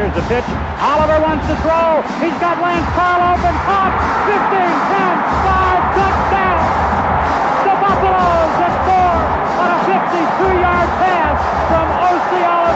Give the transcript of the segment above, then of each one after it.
Here's the pitch. Oliver wants to throw. He's got Lance Carl open. Caught. 15, 10, 5, touchdown. The Buffaloes at four on a 52-yard pass from O.C. Oliver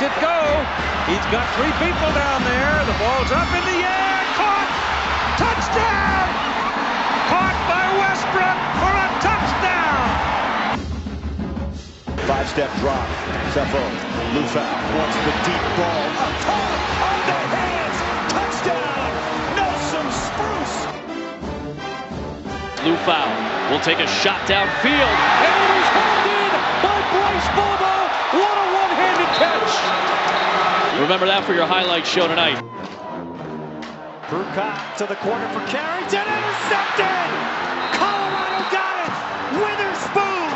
Lets it go. He's got three people down there. The ball's up in the air. Caught. Touchdown. Caught by Westbrook for a touchdown. Five step drop. Sefo. Liufau wants the deep ball. Up top. On the hands. Touchdown. Nelson Spruce. Liufau will take a shot downfield, and it is held in by Bryce Bobo. What a one-handed catch! Remember that for your highlight show tonight. Burkott to the corner for Carrington. Intercepted. Colorado got it. Witherspoon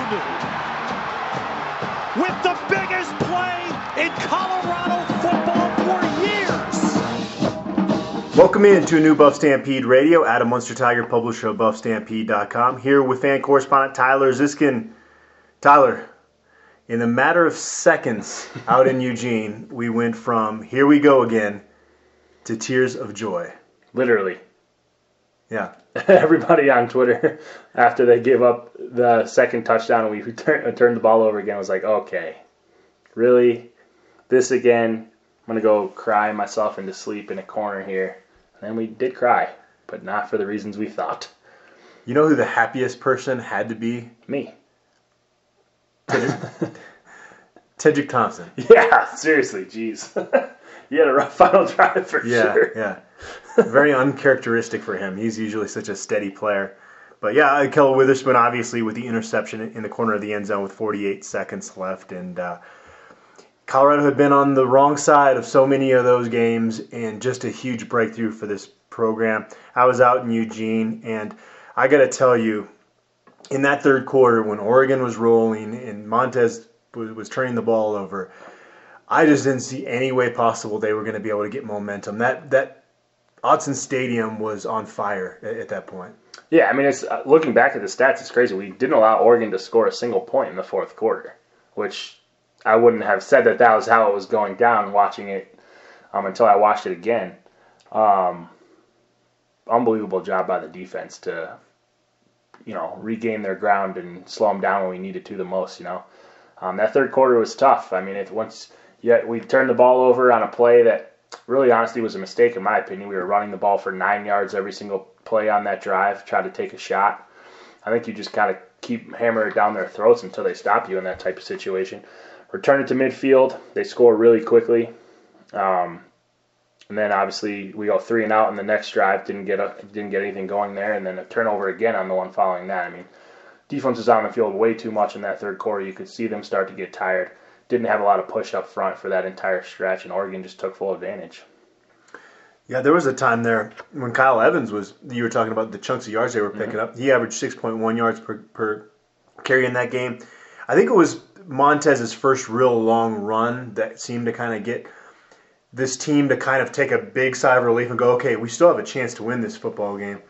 with the biggest play in Colorado football for years. Welcome in to a new Buff Stampede Radio. Adam Munsterteiger, publisher of BuffStampede.com. Here with fan correspondent Tyler Ziskin. Tyler, in a matter of seconds out in Eugene, we went from here we go again to tears of joy. Literally. Yeah. Everybody on Twitter, after they gave up the second touchdown and we turn, turned the ball over again, was like, okay, really? This again? I'm going to go cry myself into sleep in a corner here. And then we did cry, but not for the reasons we thought. You know who the happiest person had to be? Me. Tedric Thompson. Yeah, seriously, jeez. you had a rough final drive for Yeah, sure. yeah. Very uncharacteristic for him. He's usually such a steady player. But yeah, Ahkello Witherspoon obviously with the interception in the corner of the end zone with 48 seconds left, and uh, Colorado had been on the wrong side of so many of those games, and just a huge breakthrough for this program. I was out in Eugene, and I got to tell you, in that third quarter when Oregon was rolling and Montez was, turning the ball over, I just didn't see any way possible they were going to be able to get momentum. That that Autzen Stadium was on fire at, at that point. Yeah, I mean, it's uh, looking back at the stats, it's crazy. We didn't allow Oregon to score a single point in the fourth quarter, which I wouldn't have said that that was how it was going down watching it um, until I watched it again. Um, unbelievable job by the defense to, you know, regain their ground and slow them down when we needed to the most. You know, um, that third quarter was tough. I mean, it once yeah, we turned the ball over on a play that really honestly was a mistake in my opinion. We were running the ball for nine yards every single play on that drive, try to take a shot. I think you just gotta keep hammering it down their throats until they stop you in that type of situation. Return it to midfield. They score really quickly. Um, and then obviously we go three and out in the next drive. Didn't get a, didn't get anything going there, and then a turnover again on the one following that. I mean, defense was on the field way too much in that third quarter. You could see them start to get tired. Didn't have a lot of push up front for that entire stretch, and Oregon just took full advantage. Yeah, there was a time there when Kyle Evans was. You were talking about the chunks of yards they were mm-hmm. picking up. He averaged 6.1 yards per, per carry in that game. I think it was Montez's first real long run that seemed to kind of get this team to kind of take a big sigh of relief and go, okay, we still have a chance to win this football game.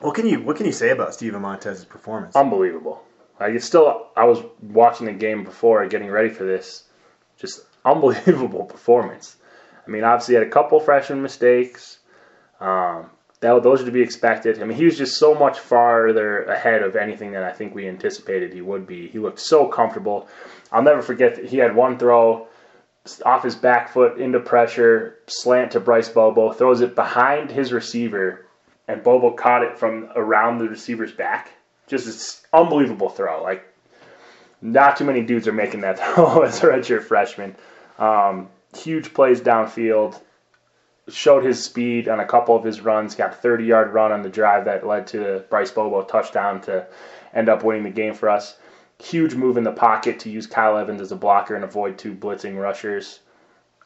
What can you What can you say about Steven Montez's performance? unbelievable. It's still, I was watching the game before getting ready for this. Just unbelievable performance. I mean, obviously, he had a couple freshman mistakes. Um, that those are to be expected. I mean, he was just so much farther ahead of anything that I think we anticipated he would be. He looked so comfortable. I'll never forget that he had one throw off his back foot into pressure, slant to Bryce Bobo, throws it behind his receiver, and Bobo caught it from around the receiver's back. Just this unbelievable throw. Like, not too many dudes are making that throw as a redshirt freshman. Um, huge plays downfield. Showed his speed on a couple of his runs. Got a 30 yard run on the drive that led to Bryce Bobo touchdown to end up winning the game for us. Huge move in the pocket to use Kyle Evans as a blocker and avoid two blitzing rushers.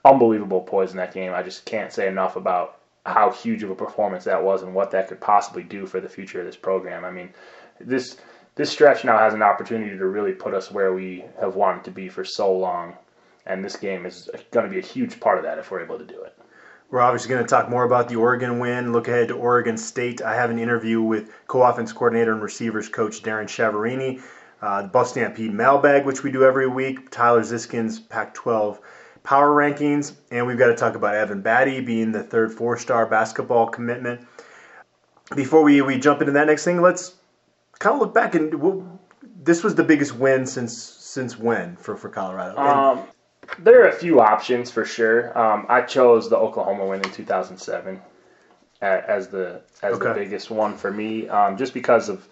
Unbelievable poise in that game. I just can't say enough about how huge of a performance that was and what that could possibly do for the future of this program. I mean, this this stretch now has an opportunity to really put us where we have wanted to be for so long. And this game is going to be a huge part of that if we're able to do it. We're obviously going to talk more about the Oregon win, look ahead to Oregon State. I have an interview with co offense coordinator and receivers coach Darrin Chiaverini, uh, the Buff Stampede mailbag, which we do every week, Tyler Ziskin's Pac 12 power rankings, and we've got to talk about Evan Battey being the third four star basketball commitment. Before we, we jump into that next thing, let's kind of look back and we'll, this was the biggest win since since when for, for Colorado? Um, there are a few options for sure. Um, I chose the Oklahoma win in 2007 as the as Okay. the biggest one for me, um, just because of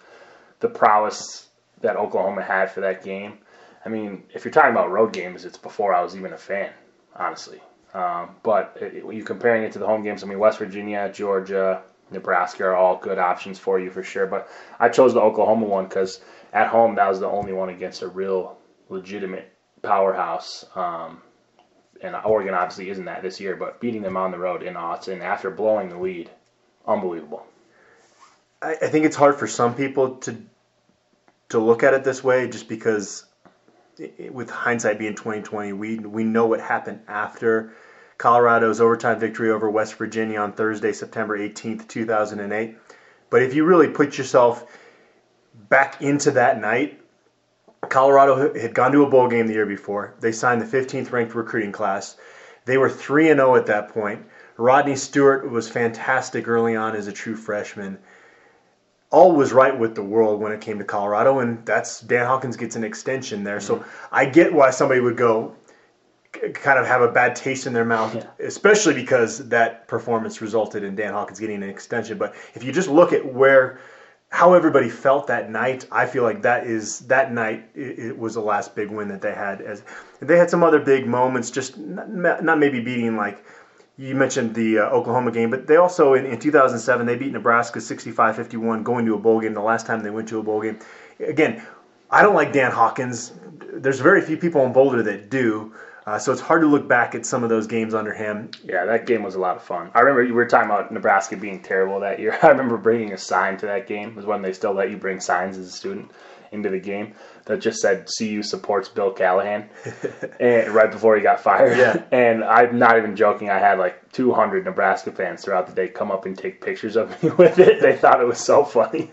the prowess that Oklahoma had for that game. I mean, if you're talking about road games, it's before I was even a fan, honestly. Um, but it, you're comparing it to the home games, I mean, West Virginia, Georgia, Nebraska are all good options for you for sure. But I chose the Oklahoma one because at home that was the only one against a real legitimate powerhouse. Um, and Oregon obviously isn't that this year, but beating them on the road in Autzen after blowing the lead, unbelievable. I, I think it's hard for some people to to look at it this way, just because with hindsight being 2020, we we know what happened after Colorado's overtime victory over West Virginia on Thursday, September 18th, 2008. But if you really put yourself back into that night, Colorado had gone to a bowl game the year before. They signed the 15th ranked recruiting class. They were 3 and 0 at that point. Rodney Stewart was fantastic early on as a true freshman. All was right with the world when it came to Colorado, and that's Dan Hawkins gets an extension there. So mm-hmm. I get why somebody would go kind of have a bad taste in their mouth, Yeah. especially because that performance resulted in Dan Hawkins getting an extension. But if you just look at where how everybody felt that night, I feel like that is that night it, it was the last big win that they had. As they had some other big moments, just not, not maybe beating like you mentioned the uh, Oklahoma game, but they also in, in 2007 they beat Nebraska 65-51 going to a bowl game. The last time they went to a bowl game, again, I don't like Dan Hawkins. There's very few people in Boulder that do. Uh, so it's hard to look back at some of those games under him. Yeah, that game was a lot of fun. I remember you were talking about Nebraska being terrible that year. I remember bringing a sign to that game. It was when they still let you bring signs as a student into the game that just said "CU supports Bill Callahan," and right before he got fired. Yeah. And I'm not even joking. I had like 200 Nebraska fans throughout the day come up and take pictures of me with it. They thought it was so funny.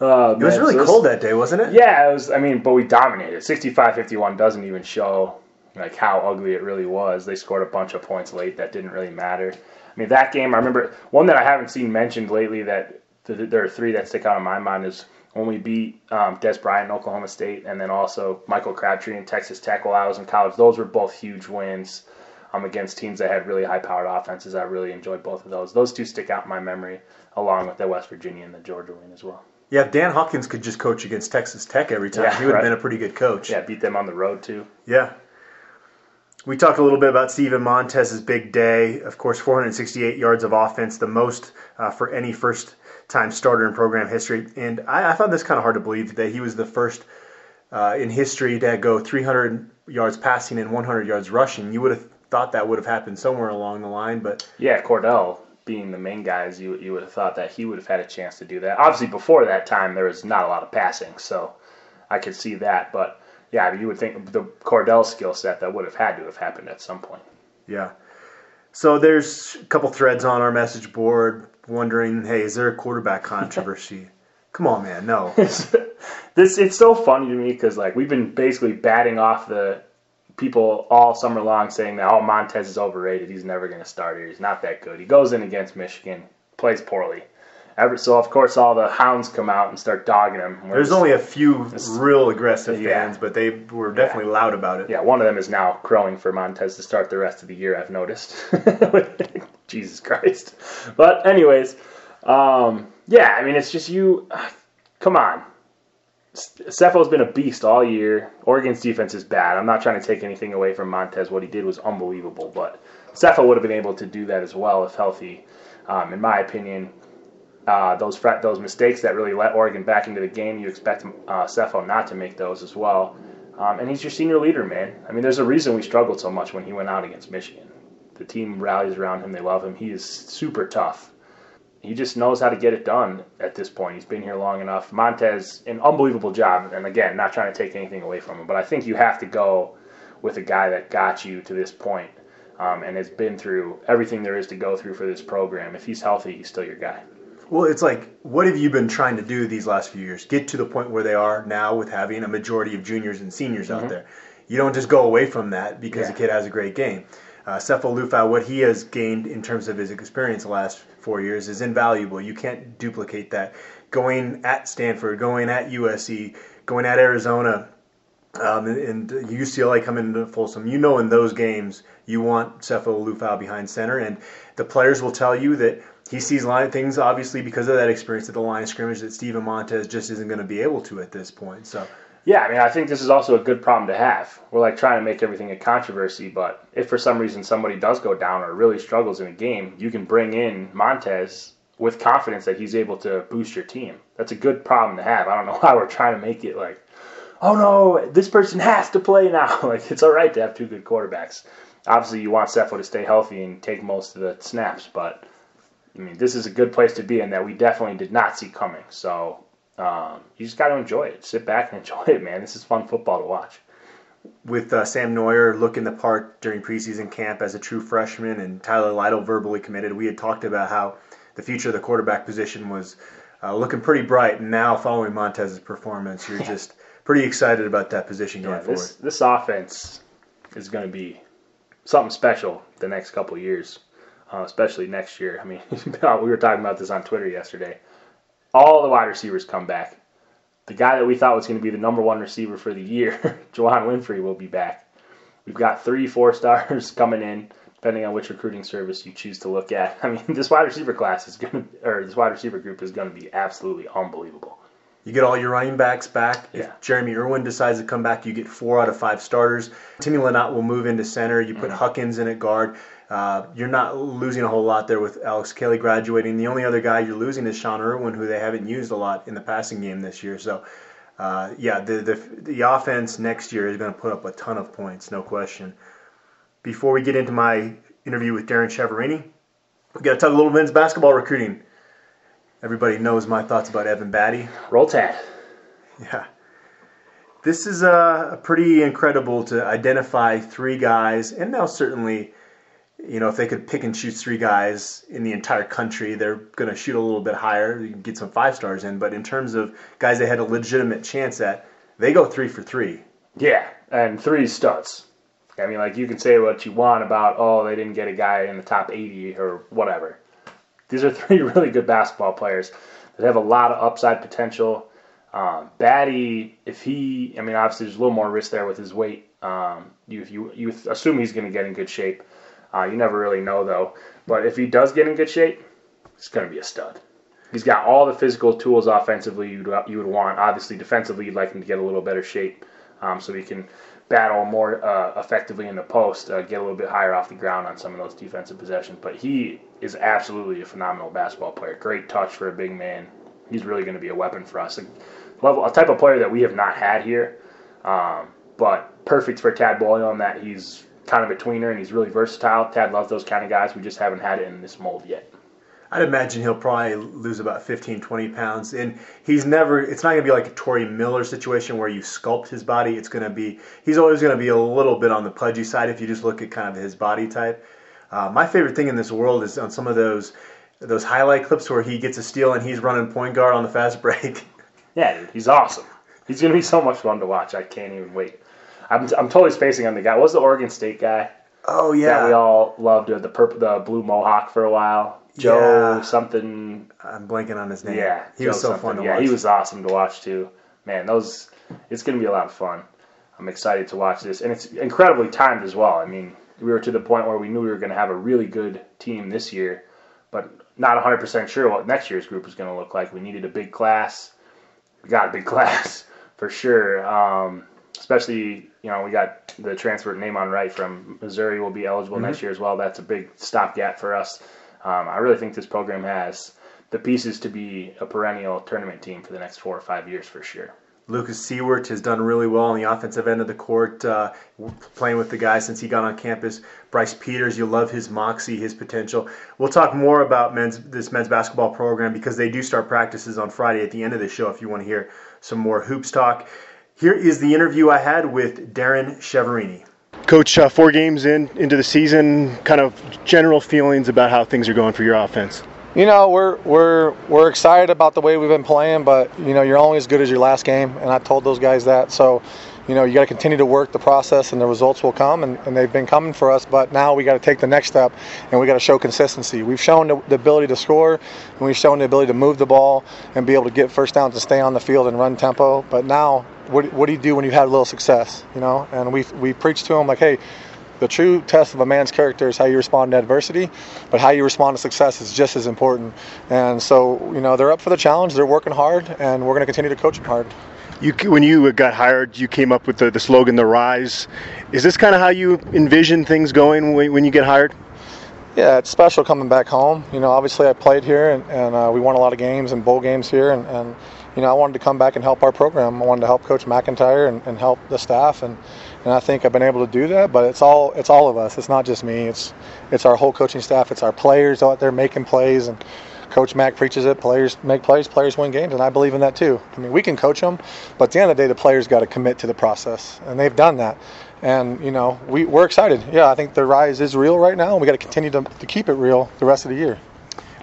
Uh, It was really cold that day, wasn't it? yeah, it was. I mean, but we dominated. 65-51 doesn't even show like how ugly it really was. They scored a bunch of points late that didn't really matter. I mean, that game. I remember one that I haven't seen mentioned lately. That th- there are three that stick out in my mind is when we beat um, Dez Bryant in Oklahoma State, and then also Michael Crabtree in Texas Tech while I was in college. Those were both huge wins um, against teams that had really high-powered offenses. I really enjoyed both of those. Those two stick out in my memory, along with the West Virginia and the Georgia win as well. Yeah, if Dan Hawkins could just coach against Texas Tech every time, Yeah, he would have right. been a pretty good coach. Yeah, beat them on the road too. Yeah. We talked a little bit about Steven Montez's big day. Of course, 468 yards of offense, the most uh, for any first time starter in program history. And I, I found this kind of hard to believe that he was the first uh, in history to go 300 yards passing and 100 yards rushing. You would have thought that would have happened somewhere along the line, but Yeah, Kordell being the main guys, you you would have thought that he would have had a chance to do that. Obviously, before that time, there was not a lot of passing, so I could see that. But yeah, you would think the Kordell skill set that would have had to have happened at some point. yeah. So there's a couple threads on our message board wondering, hey, is there a quarterback controversy? Come on, man, no. this it's so funny to me because like we've been basically batting off the people all summer long saying that oh Montez is overrated. He's never going to start here. He's not that good. He goes in against Michigan, plays poorly. Ever, so of course all the hounds come out and start dogging him. There's only a few real aggressive Yeah. fans, but they were definitely loud about it. Yeah, one of them is now crowing for Montez to start the rest of the year. I've noticed. Jesus Christ. But anyways, um, yeah, I mean it's just you. Come on, Cephalo's been a beast all year. Oregon's defense is bad. I'm not trying to take anything away from Montez. What he did was unbelievable, but Cephalo would have been able to do that as well if healthy. Um, in my opinion, uh, those those mistakes that really let Oregon back into the game, you expect uh, Cephalo not to make those as well. Um, and he's your senior leader, man. I mean, there's a reason we struggled so much when he went out against Michigan. The team rallies around him; they love him. He is super tough. he just knows how to get it done at this point. He's been here long enough. Montez, an unbelievable job. And again, not trying to take anything away from him, but I think you have to go with a guy that got you to this point, um, and has been through everything there is to go through for this program. If he's healthy, he's still your guy. Well, it's like, what have you been trying to do these last few years? Get to the point where they are now with having a majority of juniors and seniors out there. You don't just go away from that because Yeah. the kid has a great game. Uh, what he has gained in terms of his experience the last four years is invaluable. You can't duplicate that. Going at Stanford, going at USC, going at Arizona, um, and, and UCLA coming into Folsom, you know in those games you want Sefo Liufau behind center, and the players will tell you that he sees line things obviously because of that experience at the line of scrimmage that Steven Montez just isn't going to be able to at this point. So Yeah, I mean, I think this is also a good problem to have. We're like trying to make everything a controversy, but if for some reason somebody does go down or really struggles in a game, you can bring in Montez with confidence that he's able to boost your team. That's a good problem to have. I don't know why we're trying to make it like, oh no, this person has to play now. like it's all right to have two good quarterbacks. Obviously, you want Sefo to stay healthy and take most of the snaps, but I mean, this is a good place to be in that we definitely did not see coming. So um, you just got to enjoy it. Sit back and enjoy it, man. This is fun football to watch. with uh, Sam Noyer looking the part during preseason camp as a true freshman and Tyler Lytle verbally committed, we had talked about how the future of the quarterback position was uh, looking pretty bright. And now, following Montez's performance, you're just pretty excited about that position going Yeah, forward. this this offense is going to be something special the next couple of years, uh, especially next year. I mean, we were talking about this on Twitter yesterday. All the wide receivers come back. The guy that we thought was going to be the number one receiver for the year, Juwan Winfree, will be back. We've got three four stars coming in, depending on which recruiting service you choose to look at. I mean, this wide receiver class is going to, or this wide receiver group is going to be absolutely unbelievable. You get all your running backs back. Yeah. If Jeromy Irwin decides to come back, you get four out of five starters. Timmy Lynott will move into center. You Mm-hmm. put Huckins in at guard. Uh, you're not losing a whole lot there with Alex Kelly graduating. The only other guy you're losing is Sean Irwin, who they haven't used a lot in the passing game this year. So, uh, yeah, the, the the offense next year is going to put up a ton of points, no question. Before we get into my interview with Darrin Chiaverini, we got to talk a little men's basketball recruiting. Everybody knows my thoughts about Evan Battey. Roll Tide. Yeah. This is uh, pretty incredible to identify three guys, and now certainly, you know, if they could pick and choose three guys in the entire country, they're going to shoot a little bit higher. You can get some five stars in, but in terms of guys they had a legitimate chance at, they go three for three. Yeah, and three studs. I mean, like you can say what you want about, oh, they didn't get a guy in the top 80 or whatever. These are three really good basketball players that have a lot of upside potential. Um, Battey, if he, I mean, obviously there's a little more risk there with his weight. Um, you, you, you assume he's going to get in good shape. Uh, you never really know though. But if he does get in good shape, he's going to be a stud. He's got all the physical tools offensively you'd, you would want. Obviously, defensively, you'd like him to get a little better shape um, so he can battle more uh, effectively in the post, uh, get a little bit higher off the ground on some of those defensive possessions. But he is absolutely a phenomenal basketball player. Great touch for a big man. He's really going to be a weapon for us. A, level, a type of player that we have not had here, um, but perfect for Tad Boyle in that he's kind of a tweener and he's really versatile. Tad loves those kind of guys. We just haven't had it in this mold yet. I'd imagine he'll probably lose about 15, 20 pounds. And he's never, it's not going to be like a Tory Miller situation where you sculpt his body. It's going to be, he's always going to be a little bit on the pudgy side if you just look at kind of his body type. Uh, my favorite thing in this world is on some of those those highlight clips where he gets a steal and he's running point guard on the fast break. Yeah, dude, he's awesome. He's going to be so much fun to watch. I can't even wait. I'm, I'm totally spacing on the guy. What was the Oregon State guy Oh yeah, that we all loved? uh, The purple, the blue mohawk for a while. Joe Yeah. something. I'm blanking on his name. Yeah, he Joe was so something. fun to yeah, watch. he was awesome to watch too. Man, those. It's going to be a lot of fun. I'm excited to watch this, and it's incredibly timed as well. I mean, we were to the point where we knew we were going to have a really good team this year, but not 100% sure what next year's group was going to look like. We needed a big class. We got a big class for sure. Um, especially, you know, we got the transfer Namon Wright from Missouri will be eligible next year as well. That's a big stopgap for us. Um, I really think this program has the pieces to be a perennial tournament team for the next four or five years for sure. Lucas Siewert has done really well on the offensive end of the court, uh, playing with the guys since he got on campus. Bryce Peters, you love his moxie, his potential. We'll talk more about men's this men's basketball program because they do start practices on Friday at the end of the show. If you want to hear some more hoops talk, here is the interview I had with Darrin Chiaverini. Coach, uh, four games in into the season, kind of general feelings about how things are going for your offense. You know, we're we're we're excited about the way we've been playing, but you know, you're only as good as your last game, and I told those guys that. So, you know, you got to continue to work the process, and the results will come, and, and they've been coming for us. But now we got to take the next step, and we got to show consistency. We've shown the, the, ability to score, and we've shown the ability to move the ball and be able to get first downs and stay on the field and run tempo. But now, what, what do you do when you have a little success? You know, and we we preach to them like, hey the true test of a man's character is how you respond to adversity, but how you respond to success is just as important. And so, you know, they're up for the challenge. They're working hard, and we're going to continue to coach them hard. You, when you got hired, you came up with the, the slogan "The Rise." Is this kind of how you envision things going when, when you get hired? Yeah, it's special coming back home. You know, obviously I played here, and, and uh, we won a lot of games and bowl games here, and, and you know, I wanted to come back and help our program. I wanted to help Coach MacIntyre and, and help the staff, and and I think I've been able to do that. But it's all it's all of us. It's not just me. It's it's our whole coaching staff. It's our players out there making plays, and Coach Mac preaches it. Players make plays. Players win games, and I believe in that too. I mean, we can coach them, but at the end of the day, the players got to commit to the process, and they've done that. And you know, we we're excited. Yeah, I think the rise is real right now, and we got to continue to, to keep it real the rest of the year.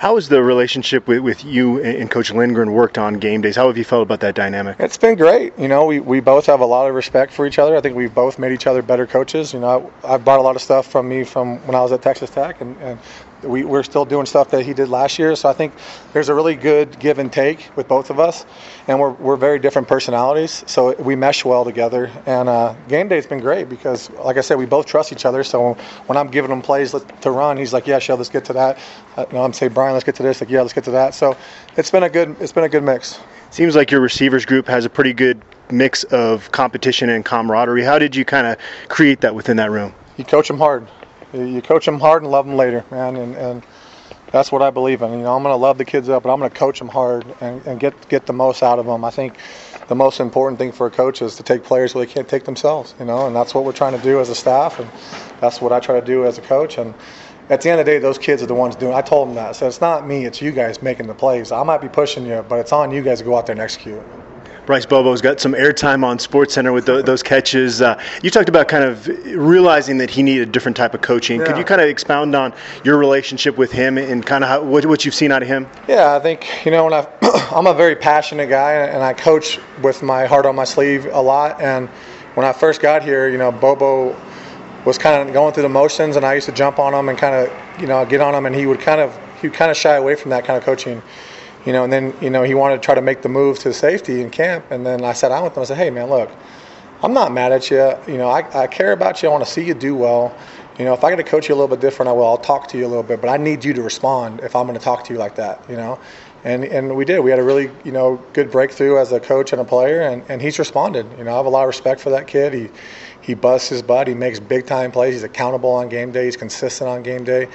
How has the relationship with, with you and Coach Lindgren worked on game days? How have you felt about that dynamic? It's been great. You know, we, we both have a lot of respect for each other. I think we've both made each other better coaches. You know, I, I've brought a lot of stuff from me from when I was at Texas Tech, and, and we, we're still doing stuff that he did last year. So I think there's a really good give and take with both of us, and we're, we're very different personalities, so we mesh well together. And uh, game day's been great because, like I said, we both trust each other. So when I'm giving him plays to run, he's like, "Yeah, Shell, let's get to that." Uh, you know, I'm saying, "Brian, let's get to this." Like, "Yeah, let's get to that." So it's been a good it's been a good mix. Seems like your receivers group has a pretty good mix of competition and camaraderie. How did you kind of create that within that room? You coach them hard. You coach them hard and love them later, man, and, and that's what I believe in. You know, I'm going to love the kids up, but I'm going to coach them hard and, and get get the most out of them. I think the most important thing for a coach is to take players where they can't take themselves. You know, and that's what we're trying to do as a staff, and that's what I try to do as a coach. And at the end of the day, those kids are the ones doing. I told them that. So it's not me, it's you guys making the plays. I might be pushing you, but it's on you guys to go out there and execute. Bryce Bobo's got some airtime on SportsCenter with the, those catches. Uh, you talked about kind of realizing that he needed a different type of coaching. Yeah. Could you kind of expound on your relationship with him and kind of how, what, what you've seen out of him? Yeah, I think you know when I I'm a very passionate guy and I coach with my heart on my sleeve a lot. And when I first got here, you know, Bobo was kind of going through the motions, and I used to jump on him and kind of you know get on him, and he would kind of he would kind of shy away from that kind of coaching you know, and then you know he wanted to try to make the move to safety in camp, and then I sat down with him. I said, "Hey, man, look, I'm not mad at you. You know, I, I care about you. I want to see you do well. You know, if I got to coach you a little bit different, I will. I'll talk to you a little bit, but I need you to respond if I'm going to talk to you like that. You know." And, and we did. We had a really, you know, good breakthrough as a coach and a player, and, and he's responded. You know, I have a lot of respect for that kid. He he busts his butt. He makes big time plays. He's accountable on game day. He's consistent on game day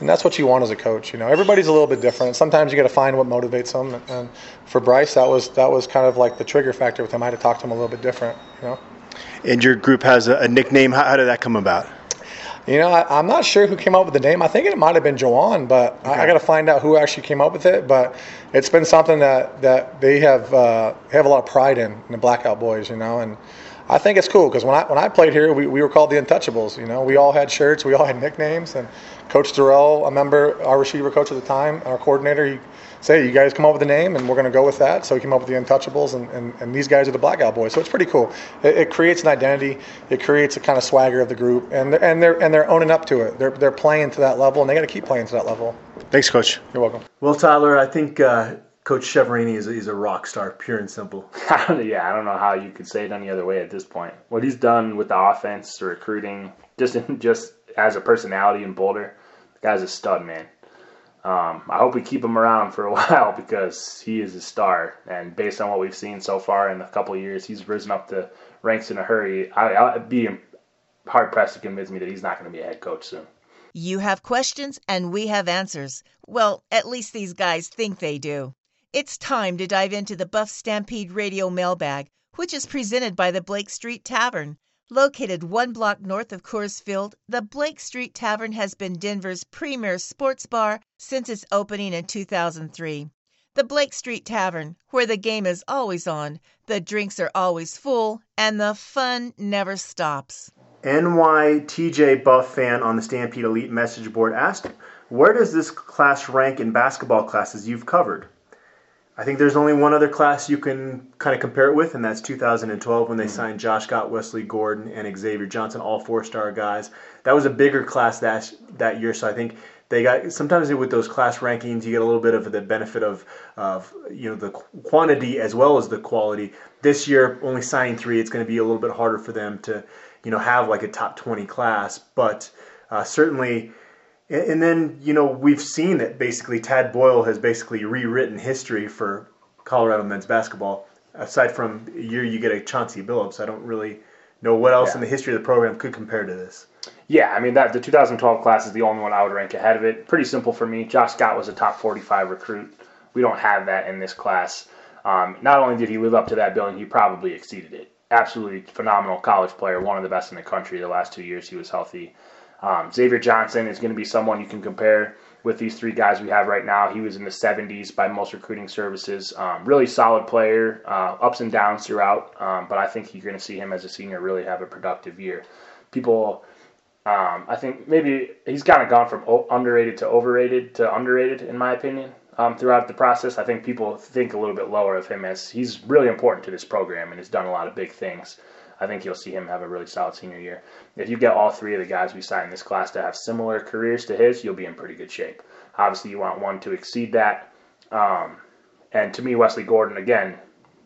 and that's what you want as a coach. You know, everybody's a little bit different. Sometimes you got to find what motivates them. And for Bryce, that was that was kind of like the trigger factor with him. I had to talk to him a little bit different. You know. And your group has a, a nickname. How, how, did that come about? You know, I, am not sure who came up with the name. I think it might have been Jawan, but okay. I, I got to find out who actually came up with it. But it's been something that that they have uh, have a lot of pride in, in the Blackout Boys. You know, and I think it's cool because when I when I played here, we, we were called the Untouchables. You know, we all had shirts, we all had nicknames, and Coach Durrell, I remember our receiver coach at the time, our coordinator, he said, "You guys come up with a name, and we're going to go with that." So he came up with the Untouchables, and, and, and these guys are the Blackout Boys. So it's pretty cool. It, it, creates an identity. It creates a kind of swagger of the group, and they're, and they're and they're owning up to it. They're they're playing to that level, and they got to keep playing to that level. Thanks, Coach. You're welcome. Well, Tyler, I think. Uh, Coach Chiaverini is a, he's a rock star, pure and simple. yeah, I don't know how you could say it any other way at this point. What he's done with the offense, the recruiting, just just as a personality in Boulder, the guy's a stud, man. Um, I hope we keep him around for a while because he is a star. And based on what we've seen so far in a couple of years, he's risen up the ranks in a hurry. I, I'd be hard pressed to convince me that he's not going to be a head coach soon. You have questions, and we have answers. Well, at least these guys think they do. It's time to dive into the Buff Stampede Radio mailbag which is presented by the Blake Street Tavern. Located one block north of Coors Field, the Blake Street Tavern has been Denver's premier sports bar since its opening in 2003. The Blake Street Tavern, where the game is always on, the drinks are always full, and the fun never stops. NYTJ Buff fan on the Stampede Elite message board asked, Where does this class rank in basketball classes you've covered? I think there's only one other class you can kind of compare it with, and that's 2012 when they signed Josh Scott, Wesley Gordon, and Xavier Johnson, all four-star guys. That was a bigger class that that year, so I think they got sometimes with those class rankings you get a little bit of the benefit of of you know the quantity as well as the quality. This year, only signing three, it's going to be a little bit harder for them to you know have like a top 20 class, but uh, certainly and then, you know, we've seen that basically Tad Boyle has basically rewritten history for Colorado men's basketball. Aside from a year you get a Chauncey Billups, I don't really know what else Yeah. in the history of the program could compare to this. Yeah, I mean that the 2012 class is the only one I would rank ahead of it. Pretty simple for me. Josh Scott was a top 45 recruit. We don't have that in this class. Um, not only did he live up to that billing, he probably exceeded it. Absolutely phenomenal college player, one of the best in the country. The last two years he was healthy. Um, Xavier Johnson is going to be someone you can compare with these three guys we have right now. He was in the 70s by most recruiting services. Um, really solid player, uh, ups and downs throughout. Um, but I think you're going to see him as a senior really have a productive year. People um, I think maybe he's kind of gone from underrated to overrated to underrated, in my opinion, um, throughout the process. I think people think a little bit lower of him as he's really important to this program and has done a lot of big things. I think you'll see him have a really solid senior year. If you get all three of the guys we signed in this class to have similar careers to his, you'll be in pretty good shape. Obviously, you want one to exceed that. Um, and to me, Wesley Gordon, again,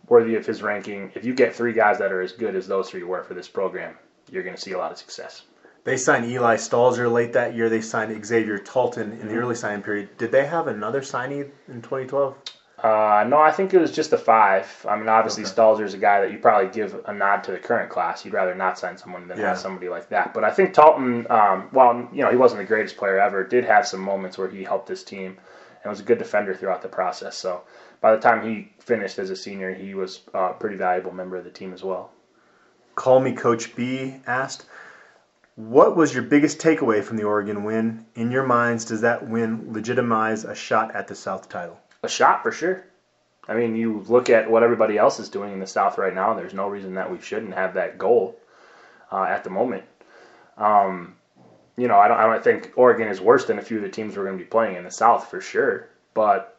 worthy of his ranking. If you get three guys that are as good as those three were for this program, you're going to see a lot of success. They signed Eli Stalzer late that year. They signed Xavier Talton in the Mm-hmm. early signing period. Did they have another signing in 2012? Uh, no, I think it was just the five. I mean, obviously, Okay. Stalzer's a guy that you probably give a nod to the current class. You'd rather not sign someone than Yeah. have somebody like that. But I think Talton, um, while you know he wasn't the greatest player ever, did have some moments where he helped his team and was a good defender throughout the process. So by the time he finished as a senior, he was uh, a pretty valuable member of the team as well. Call Me Coach B asked, What was your biggest takeaway from the Oregon win? In your minds, does that win legitimize a shot at the South title? A shot for sure. I mean, you look at what everybody else is doing in the South right now. There's no reason that we shouldn't have that goal uh, at the moment. Um, you know, I don't, I don't think Oregon is worse than a few of the teams we're going to be playing in the South for sure. But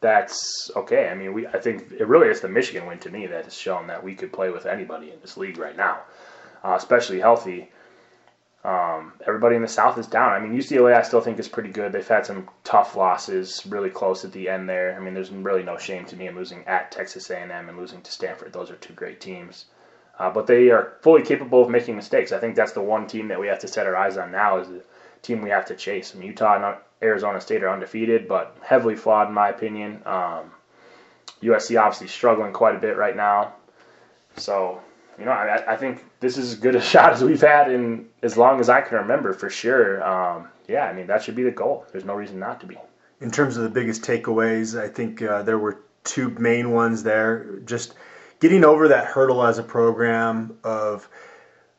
that's okay. I mean, we I think it really is the Michigan win to me that has shown that we could play with anybody in this league right now, uh, especially healthy. Um, everybody in the South is down. I mean, UCLA I still think is pretty good. They've had some tough losses, really close at the end there. I mean, there's really no shame to me in losing at Texas A&M and losing to Stanford. Those are two great teams, uh, but they are fully capable of making mistakes. I think that's the one team that we have to set our eyes on now is the team we have to chase. I mean, Utah and Arizona State are undefeated, but heavily flawed in my opinion. Um, USC obviously struggling quite a bit right now, so you know, I, I think this is as good a shot as we've had in as long as I can remember, for sure. Um, yeah, I mean that should be the goal. There's no reason not to be. In terms of the biggest takeaways, I think uh, there were two main ones there. Just getting over that hurdle as a program of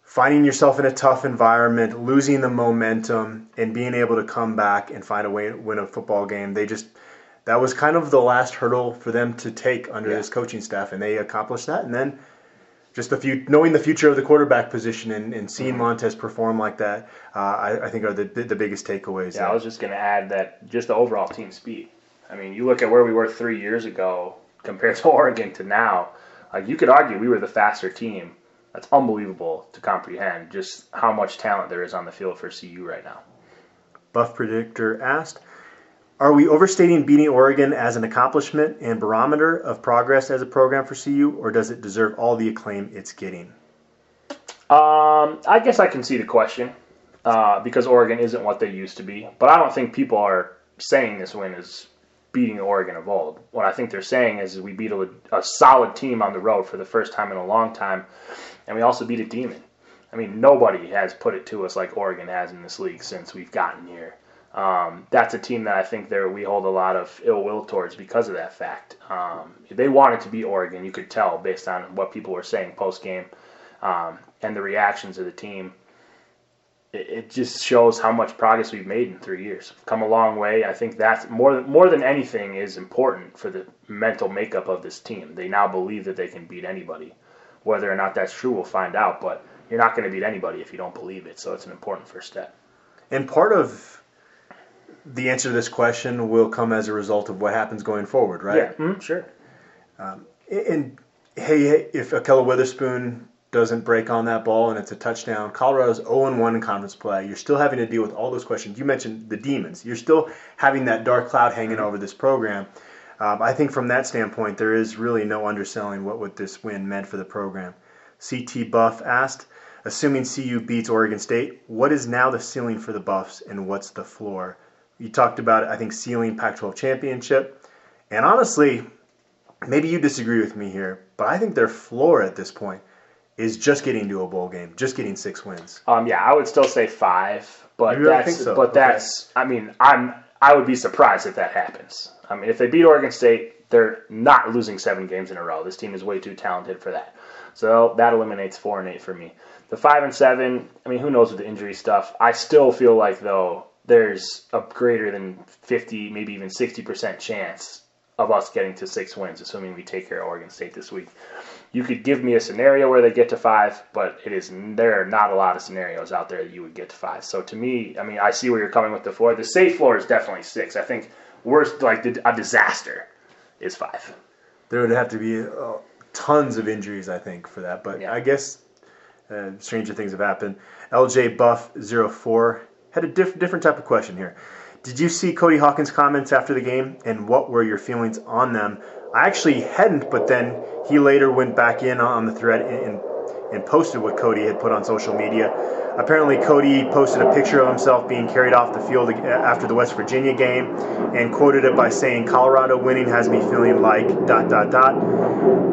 finding yourself in a tough environment, losing the momentum, and being able to come back and find a way to win a football game. They just that was kind of the last hurdle for them to take under Yeah. this coaching staff, and they accomplished that. And then just the few, knowing the future of the quarterback position and, and seeing Montez perform like that, uh, I, I think are the the biggest takeaways. Yeah, I was just going to add that just the overall team speed. I mean, you look at where we were three years ago compared to Oregon to now. Like you could argue we were the faster team. That's unbelievable to comprehend just how much talent there is on the field for CU right now. Buff Predictor asked, Are we overstating beating Oregon as an accomplishment and barometer of progress as a program for CU, or does it deserve all the acclaim it's getting? Um, I guess I can see the question uh, because Oregon isn't what they used to be, but I don't think people are saying this win is beating Oregon of old. What I think they're saying is we beat a, a solid team on the road for the first time in a long time, and we also beat a demon. I mean, nobody has put it to us like Oregon has in this league since we've gotten here. Um, that's a team that I think there we hold a lot of ill will towards because of that fact. Um, they wanted to beat Oregon. You could tell based on what people were saying post game um, and the reactions of the team. It, it just shows how much progress we've made in three years. We've come a long way. I think that's more more than anything is important for the mental makeup of this team. They now believe that they can beat anybody. Whether or not that's true, we'll find out. But you're not going to beat anybody if you don't believe it. So it's an important first step. And part of the answer to this question will come as a result of what happens going forward, right? Yeah, mm, sure. Um, and hey, if Ahkello Witherspoon doesn't break on that ball and it's a touchdown, Colorado's 0 1 in conference play. You're still having to deal with all those questions. You mentioned the demons. You're still having that dark cloud hanging over this program. Um, I think from that standpoint, there is really no underselling what, what this win meant for the program. CT Buff asked, assuming CU beats Oregon State, what is now the ceiling for the Buffs and what's the floor? You talked about, I think, ceiling Pac 12 championship. And honestly, maybe you disagree with me here, but I think their floor at this point is just getting to a bowl game, just getting six wins. Um, yeah, I would still say five, but You that's so? but Okay. that's. I mean, I'm I would be surprised if that happens. I mean, if they beat Oregon State, they're not losing seven games in a row. This team is way too talented for that. So that eliminates four and eight for me. The five and seven. I mean, who knows with the injury stuff? I still feel like though there's a greater than fifty, maybe even sixty percent chance of us getting to six wins, assuming we take care of Oregon State this week. You could give me a scenario where they get to five, but it is there are not a lot of scenarios out there that you would get to five. So to me, I mean, I see where you're coming with the floor. The safe floor is definitely six. I think worst, like a disaster, is five. There would have to be uh, tons of injuries, I think, for that. But Yeah. I guess uh, stranger things have happened. LJ Buff 04 had a diff- different type of question here. Did you see Cody Hawkins' comments after the game, and what were your feelings on them? I actually hadn't, but then he later went back in on the thread and, and posted what Cody had put on social media. Apparently, Cody posted a picture of himself being carried off the field uh, after the West Virginia game and quoted it by saying, Colorado winning has me feeling like dot dot dot.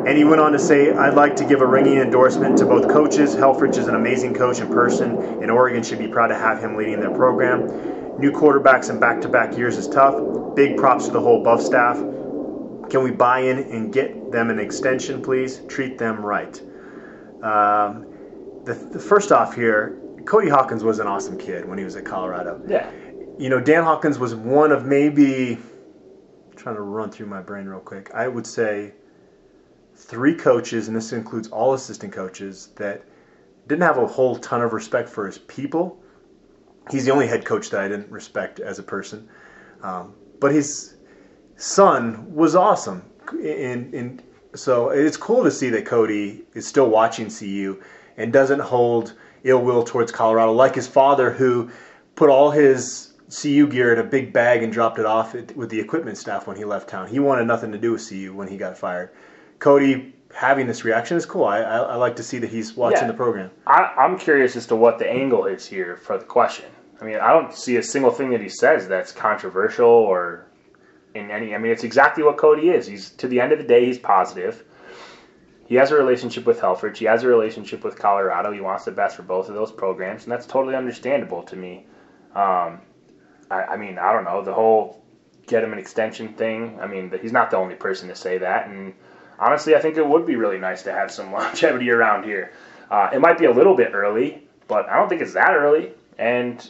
And he went on to say, I'd like to give a ringing endorsement to both coaches. Helfrich is an amazing coach in person, and Oregon should be proud to have him leading their program. New quarterbacks in back to back years is tough. Big props to the whole Buff staff. Can we buy in and get them an extension, please? Treat them right. Um, the, the first off here, Cody Hawkins was an awesome kid when he was at Colorado. Yeah. You know, Dan Hawkins was one of maybe I'm trying to run through my brain real quick. I would say three coaches, and this includes all assistant coaches, that didn't have a whole ton of respect for his people. He's the only head coach that I didn't respect as a person. Um, but his son was awesome. And, and so it's cool to see that Cody is still watching CU and doesn't hold ill will towards Colorado like his father, who put all his CU gear in a big bag and dropped it off with the equipment staff when he left town. He wanted nothing to do with CU when he got fired. Cody having this reaction is cool. I, I, I like to see that he's watching Yeah. the program. I, I'm curious as to what the angle is here for the question. I mean, I don't see a single thing that he says that's controversial or in any. I mean, it's exactly what Cody is. He's to the end of the day, he's positive. He has a relationship with Helfrich. He has a relationship with Colorado. He wants the best for both of those programs, and that's totally understandable to me. Um, I, I mean, I don't know the whole get him an extension thing. I mean, he's not the only person to say that, and honestly, I think it would be really nice to have some longevity around here. Uh, it might be a little bit early, but I don't think it's that early. And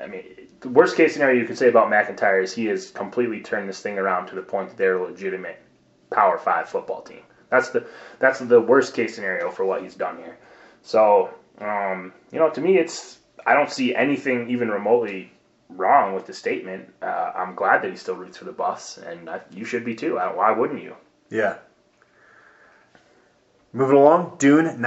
I mean, the worst case scenario you could say about MacIntyre is he has completely turned this thing around to the point that they're a legitimate Power Five football team. That's the that's the worst case scenario for what he's done here. So, um, you know, to me, it's I don't see anything even remotely wrong with the statement. Uh, I'm glad that he still roots for the Buffs, and I, you should be too. I, why wouldn't you? Yeah. Moving along, Dune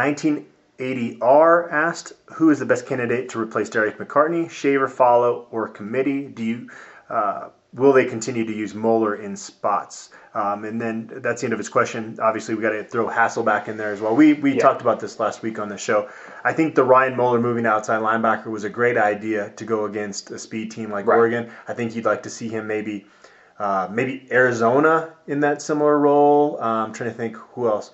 1980R asked, "Who is the best candidate to replace Derek McCartney? Shaver, follow, or committee? Do you uh, will they continue to use Moeller in spots?" Um, and then that's the end of his question. Obviously, we got to throw Hassel back in there as well. We we Yeah. talked about this last week on the show. I think the Ryan Moeller moving outside linebacker was a great idea to go against a speed team like Right. Oregon. I think you'd like to see him maybe uh, maybe Arizona in that similar role. I'm trying to think who else.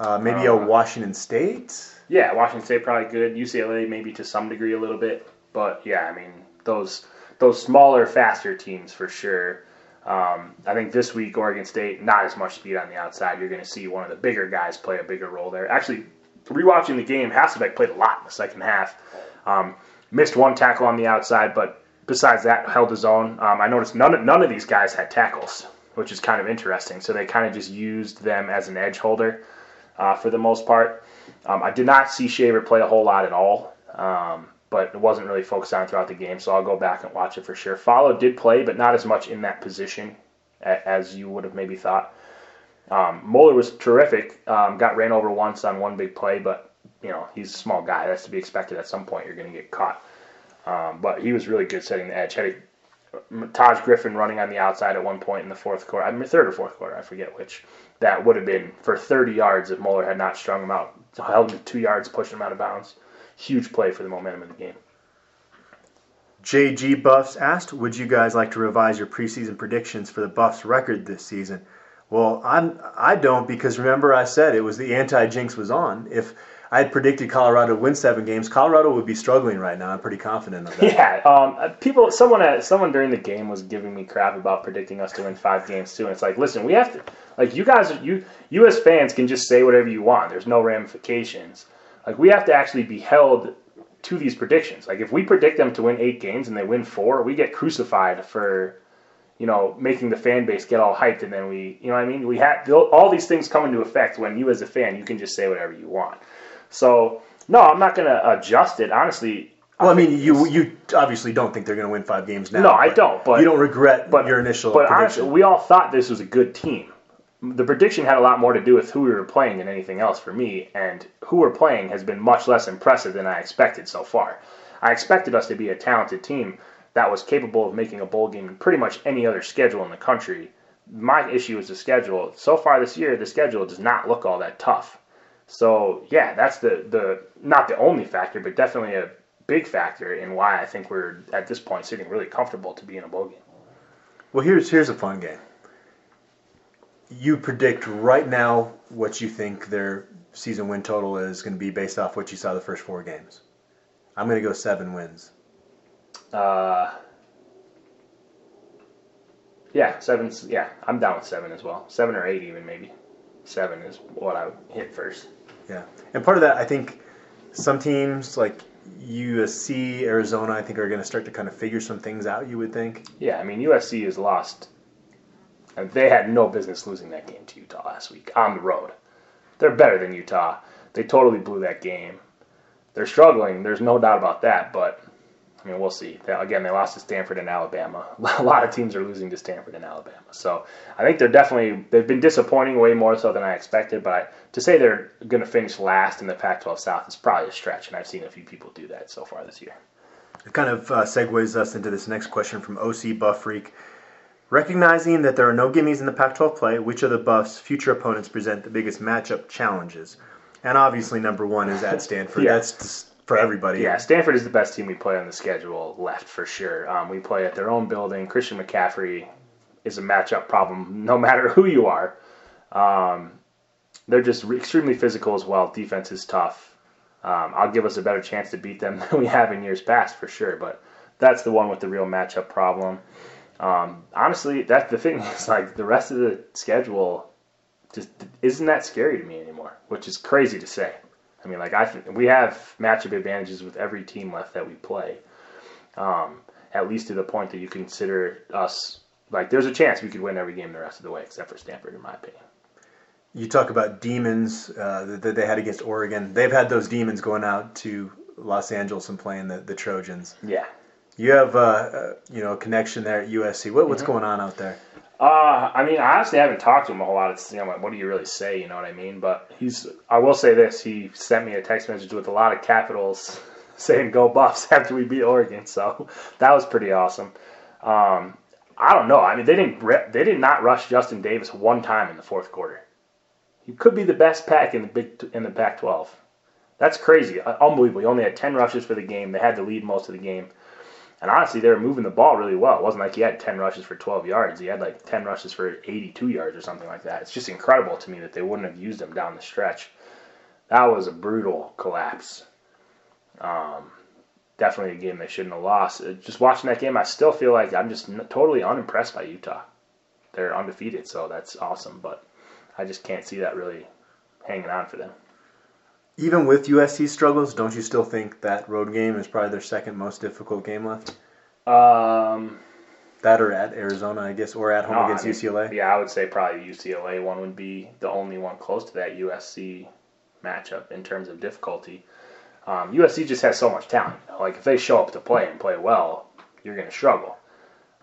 Uh, maybe a Uh, Washington State. Yeah, Washington State probably good. UCLA maybe to some degree a little bit, but yeah, I mean those those smaller, faster teams for sure. Um, I think this week Oregon State not as much speed on the outside. You're going to see one of the bigger guys play a bigger role there. Actually, rewatching the game, Hasselbeck played a lot in the second half. Um, missed one tackle on the outside, but besides that, held his own. Um, I noticed none of, none of these guys had tackles, which is kind of interesting. So they kind of just used them as an edge holder uh, for the most part. Um, I did not see Shaver play a whole lot at all, um, but it wasn't really focused on throughout the game. So I'll go back and watch it for sure. Follow did play, but not as much in that position as you would have maybe thought. Um, Moeller was terrific. Um, got ran over once on one big play, but you know he's a small guy. That's to be expected. At some point, you're going to get caught. Um, but he was really good setting the edge. Had a, Taj Griffin running on the outside at one point in the fourth quarter. I mean, third or fourth quarter, I forget which. That would have been for 30 yards if Moeller had not strung him out, held him two yards, pushed him out of bounds. Huge play for the momentum of the game. JG Buffs asked, "Would you guys like to revise your preseason predictions for the Buffs record this season?" Well, I'm I don't because remember I said it was the anti jinx was on. If I had predicted Colorado win seven games, Colorado would be struggling right now. I'm pretty confident of that. Yeah, um, people, someone, someone during the game was giving me crap about predicting us to win five games too, and it's like, listen, we have to, like, you guys, you, you as fans can just say whatever you want. There's no ramifications. Like, we have to actually be held to these predictions. Like, if we predict them to win eight games and they win four, we get crucified for you know, making the fan base get all hyped, and then we, you know, what I mean, we have all these things come into effect when you, as a fan, you can just say whatever you want. So, no, I'm not going to adjust it. Honestly, well, I mean, you you obviously don't think they're going to win five games now. No, I don't. But you don't regret but, your initial. But prediction. honestly, we all thought this was a good team. The prediction had a lot more to do with who we were playing than anything else for me, and who we're playing has been much less impressive than I expected so far. I expected us to be a talented team that was capable of making a bowl game in pretty much any other schedule in the country. My issue is the schedule. So far this year, the schedule does not look all that tough. So yeah, that's the the not the only factor, but definitely a big factor in why I think we're at this point sitting really comfortable to be in a bowl game. Well, here's here's a fun game. You predict right now what you think their season win total is going to be based off what you saw the first four games. I'm going to go seven wins. Uh, yeah, seven. Yeah, I'm down with seven as well. Seven or eight, even maybe. Seven is what I would hit first. Yeah, and part of that, I think, some teams like USC, Arizona, I think are going to start to kind of figure some things out. You would think. Yeah, I mean USC has lost. And they had no business losing that game to Utah last week on the road. They're better than Utah. They totally blew that game. They're struggling. There's no doubt about that. But I mean, we'll see. Again, they lost to Stanford and Alabama. A lot of teams are losing to Stanford and Alabama. So I think they're definitely they've been disappointing way more so than I expected. But I, to say they're going to finish last in the Pac-12 South is probably a stretch, and I've seen a few people do that so far this year. It kind of uh, segues us into this next question from OC Buff Freak. Recognizing that there are no gimmies in the Pac-12 play, which of the Buffs' future opponents present the biggest matchup challenges? And obviously, number one is at Stanford. yeah. That's just for everybody. Yeah, Stanford is the best team we play on the schedule left for sure. Um, we play at their own building. Christian McCaffrey is a matchup problem no matter who you are. Um, they're just extremely physical as well. Defense is tough. Um, I'll give us a better chance to beat them than we have in years past for sure. But that's the one with the real matchup problem. Um, honestly, that's the thing. Is like the rest of the schedule just isn't that scary to me anymore, which is crazy to say. I mean, like I we have matchup advantages with every team left that we play. Um, at least to the point that you consider us like there's a chance we could win every game the rest of the way, except for Stanford, in my opinion. You talk about demons uh, that they had against Oregon. They've had those demons going out to Los Angeles and playing the, the Trojans. Yeah. You have uh, uh, you know a connection there at USC. What, what's mm-hmm. going on out there? Uh, I mean, honestly, I haven't talked to him a whole lot. It's, you know, what do you really say? You know what I mean? But he's. I will say this: he sent me a text message with a lot of capitals saying "Go Buffs" after we beat Oregon. So that was pretty awesome. Um, I don't know. I mean, they didn't. They did not rush Justin Davis one time in the fourth quarter. He could be the best pack in the big in the Pac-12. That's crazy, uh, unbelievable. He only had ten rushes for the game. They had to lead most of the game. And honestly, they were moving the ball really well. It wasn't like he had 10 rushes for 12 yards. He had like 10 rushes for 82 yards or something like that. It's just incredible to me that they wouldn't have used him down the stretch. That was a brutal collapse. Um, definitely a game they shouldn't have lost. Uh, Just watching that game, I still feel like I'm just totally unimpressed by Utah. They're undefeated, so that's awesome, but I just can't see that really hanging on for them. Even with USC's struggles, don't you still think that road game is probably their second most difficult game left? Um, That or at Arizona, I guess, or at home no, against I mean, UCLA? Yeah, I would say probably UCLA one would be the only one close to that USC matchup in terms of difficulty. Um, USC just has so much talent. Like if they show up to play and play well, you're going to struggle.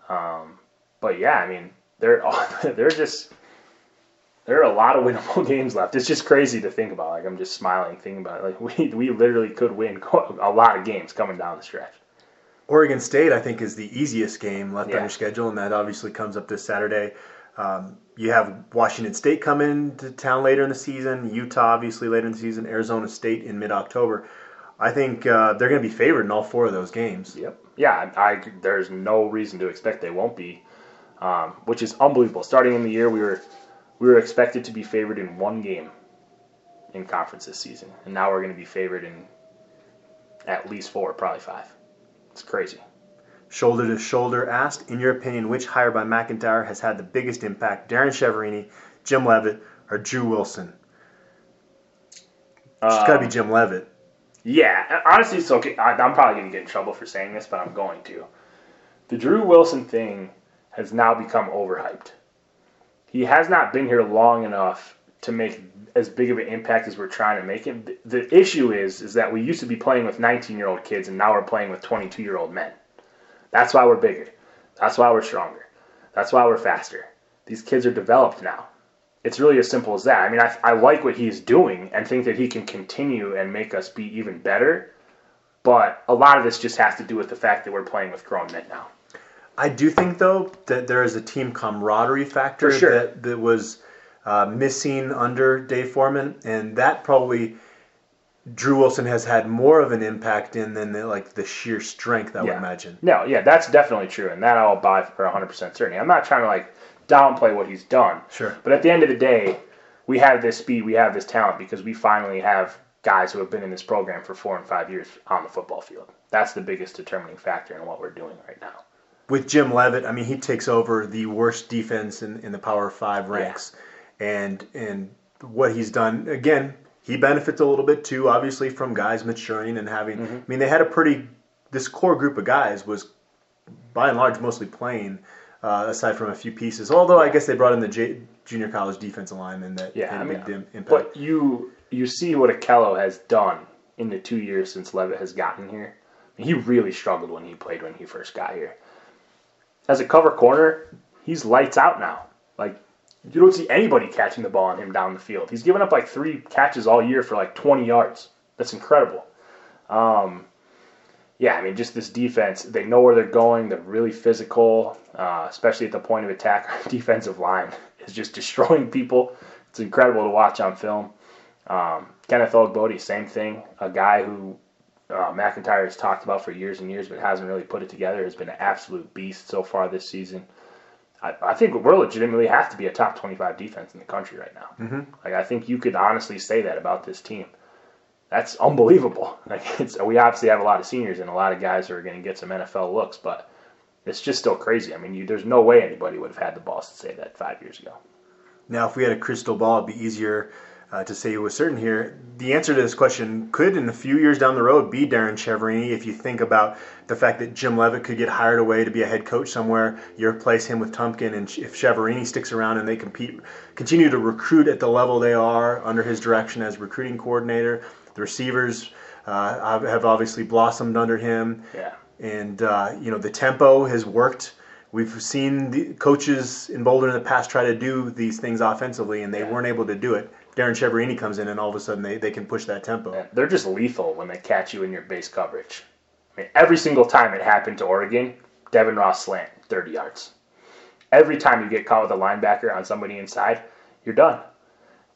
Um, but yeah, I mean they're they're just there are a lot of winnable games left. It's just crazy to think about. Like I'm just smiling thinking about it. Like we we literally could win a lot of games coming down the stretch. Oregon State, I think, is the easiest game left on your schedule, and that obviously comes up this Saturday. Um, you have Washington State come into town later in the season, Utah obviously later in the season, Arizona State in mid-October. I think uh, they're going to be favored in all four of those games. Yep. Yeah, I, I there's no reason to expect they won't be, um, which is unbelievable. Starting in the year, we were we were expected to be favored in one game in conference this season, and now we're going to be favored in at least four, probably five. It's crazy. Shoulder to shoulder asked, in your opinion, which hire by MacIntyre has had the biggest impact? Darrin Chiaverini, Jim Leavitt, or Drew Wilson? It's got to be um, Jim Leavitt. Yeah, honestly, it's okay. I, I'm probably going to get in trouble for saying this, but I'm going to. The Drew Wilson thing has now become overhyped. He has not been here long enough to make as big of an impact as we're trying to make him. The, issue is, is that we used to be playing with 19-year-old kids, and now we're playing with 22-year-old men. That's why we're bigger. That's why we're stronger. That's why we're faster. These kids are developed now. It's really as simple as that. I mean, I, I like what he's doing and think that he can continue and make us be even better. But a lot of this just has to do with the fact that we're playing with grown men now. I do think though that there is a team camaraderie factor sure. that that was uh, missing under Dave Foreman, and that probably Drew Wilson has had more of an impact in than the, like the sheer strength. I would imagine. No, yeah, that's definitely true, and that I'll buy for 100% certainty. I'm not trying to like downplay what he's done. Sure. But at the end of the day, we have this speed, we have this talent because we finally have guys who have been in this program for four and five years on the football field. That's the biggest determining factor in what we're doing right now. With Jim Leavitt, I mean, he takes over the worst defense in, in the Power Five ranks, and and what he's done again, he benefits a little bit too, obviously from guys maturing and having. Mm-hmm. I mean, they had a pretty. This core group of guys was, by and large, mostly playing, uh, aside from a few pieces. Although I guess they brought in the J, junior college defensive lineman that Yeah, had a mean, big dim- impact. But you you see what Ahkello has done in the two years since Leavitt has gotten here. I mean, he really struggled when he played when he first got here. As a cover corner, he's lights out now. Like you don't see anybody catching the ball on him down the field. He's given up like three catches all year for like 20 yards. That's incredible. Um, yeah, I mean, just this defense, they know where they're going. They're really physical, uh, especially at the point of attack. Our defensive line is just destroying people. It's incredible to watch on film. Um, Kenneth Olugbode, same thing. A guy who uh, MacIntyre has talked about for years and years, but hasn't really put it together, has been an absolute beast so far this season. I, I think we're legitimately have to be a top 25 defense in the country right now. Mm-hmm. Like I think you could honestly say that about this team. That's unbelievable. Like it's, we obviously have a lot of seniors and a lot of guys who are going to get some NFL looks, but it's just still crazy. I mean, you, there's no way anybody would have had the balls to say that five years ago. Now, if we had a crystal ball, it'd be easier uh, to say with certain here. The answer to this question could, in a few years down the road, be Darrin Chiaverini. If you think about the fact that Jim Leavitt could get hired away to be a head coach somewhere, you replace him with Tumpkin, and if Chiaverini sticks around and they compete, continue to recruit at the level they are under his direction as recruiting coordinator, the receivers uh, have- have obviously blossomed under him Yeah. and uh, you know the tempo has worked. We've seen the coaches in Boulder in the past try to do these things offensively, and they weren't able to do it. Darrin Chiaverini comes in, and all of a sudden they, they can push that tempo. They're just lethal when they catch you in your base coverage. I mean, every single time it happened to Oregon, Devin Ross slant, 30 yards. Every time you get caught with a linebacker on somebody inside, you're done.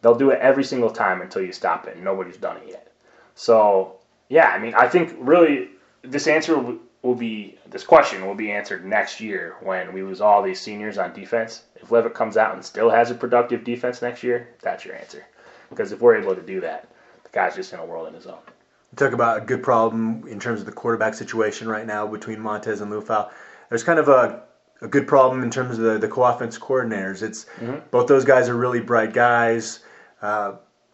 They'll do it every single time until you stop it, and nobody's done it yet. So, yeah, I mean, I think really this answer will, be, this question will be answered next year when we lose all these seniors on defense. If Leavitt comes out and still has a productive defense next year, that's your answer. Because if we're able to do that, the guy's just in a world in his own. talk about a good problem in terms of the quarterback situation right now between Montez and Liufau. There's kind of a, a good problem in terms of the, the co-offense coordinators. It's Mm-hmm. both those guys are really bright guys. Uh,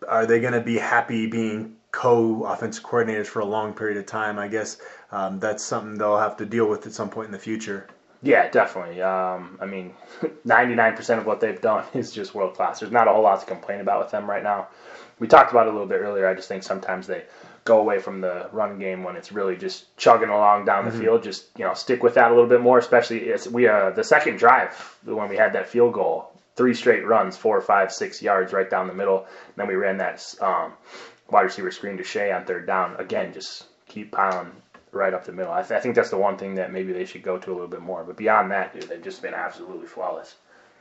are they going to be happy being co-offense coordinators for a long period of time? I guess um, that's something they'll have to deal with at some point in the future. Yeah, definitely. Um, I mean, 99% of what they've done is just world class. There's not a whole lot to complain about with them right now. We talked about it a little bit earlier. I just think sometimes they go away from the run game when it's really just chugging along down the field. Just you know, stick with that a little bit more. Especially it's, we uh, the second drive when we had that field goal, three straight runs, four, five, six yards right down the middle. And then we ran that um, wide receiver screen to Shay on third down. Again, just keep piling right up the middle. I, th- I think that's the one thing that maybe they should go to a little bit more. But beyond that, dude, they've just been absolutely flawless.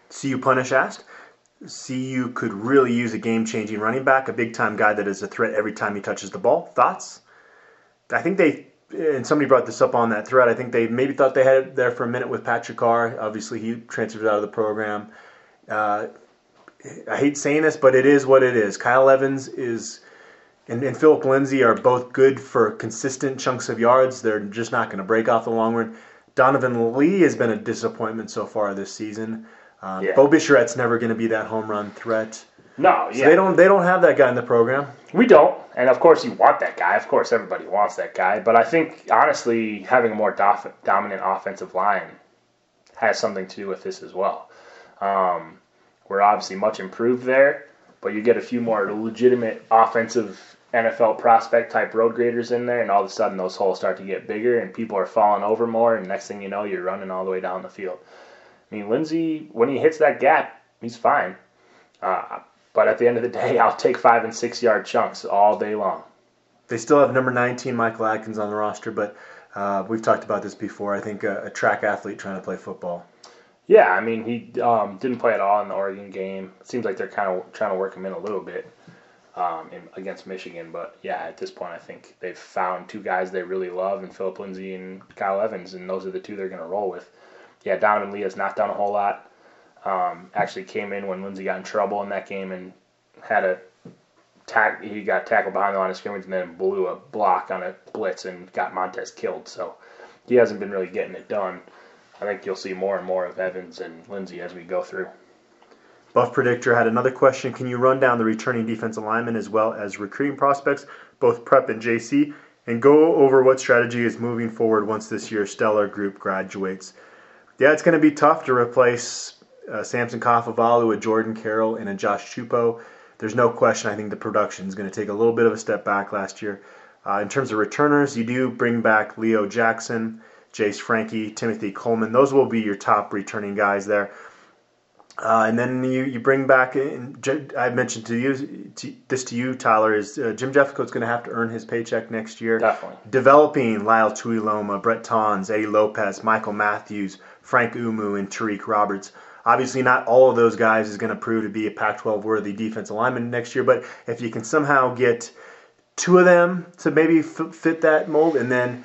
CU Punish asked, CU could really use a game-changing running back, a big-time guy that is a threat every time he touches the ball. Thoughts? I think they, and somebody brought this up on that thread. I think they maybe thought they had it there for a minute with Patrick Carr. Obviously, he transferred out of the program. Uh, I hate saying this, but it is what it is. Kyle Evans is, and, and Phillip Lindsay are both good for consistent chunks of yards. They're just not going to break off the long run. Donovan Lee has been a disappointment so far this season. Um, Yeah. Beau Bisharat's never going to be that home run threat. No, So yeah, they don't they don't have that guy in the program. We don't, and of course you want that guy. Of course everybody wants that guy, but I think honestly having a more dof- dominant offensive line has something to do with this as well. Um, we're obviously much improved there, but you get a few more legitimate offensive NFL prospect type road graders in there, and all of a sudden those holes start to get bigger, and people are falling over more, and next thing you know, you're running all the way down the field. I mean, Lindsay, when he hits that gap, he's fine. Uh, but at the end of the day, I'll take five and six yard chunks all day long. They still have number 19 Michael Adkins on the roster, but uh, we've talked about this before. I think a, a track athlete trying to play football. Yeah, I mean, he um, didn't play at all in the Oregon game. It seems like they're kind of trying to work him in a little bit um, in, against Michigan. But yeah, at this point, I think they've found two guys they really love, and Phillip Lindsay and Kyle Evans, and those are the two they're going to roll with. Yeah, Donovan Lee has not done a whole lot. Um, actually came in when Lindsay got in trouble in that game and had a tack. He got tackled behind the line of scrimmage and then blew a block on a blitz and got Montez killed. So he hasn't been really getting it done. I think you'll see more and more of Evans and Lindsay as we go through. Buff Predictor had another question. Can you run down the returning defensive linemen as well as recruiting prospects, both prep and JC, and go over what strategy is moving forward once this year's stellar group graduates? Yeah, it's going to be tough to replace uh, Samson Kafovalu with Jordan Carrell and a Josh Tupou. There's no question. I think the production is going to take a little bit of a step back last year. Uh, in terms of returners, you do bring back Leo Jackson, Jase Franke, Timothy Coleman. Those will be your top returning guys there. Uh, and then you, you bring back I mentioned to you to, this to you Tyler is uh, Jim Jeffcoat's going to have to earn his paycheck next year. Definitely. Developing Lyle Tuiloma, Brett Tons, Eddie Lopez, Michael Matthews, Frank Umu, and Tariq Roberts. Obviously, not all of those guys is going to prove to be a Pac-12 worthy defensive lineman next year. But if you can somehow get two of them to maybe f- fit that mold, and then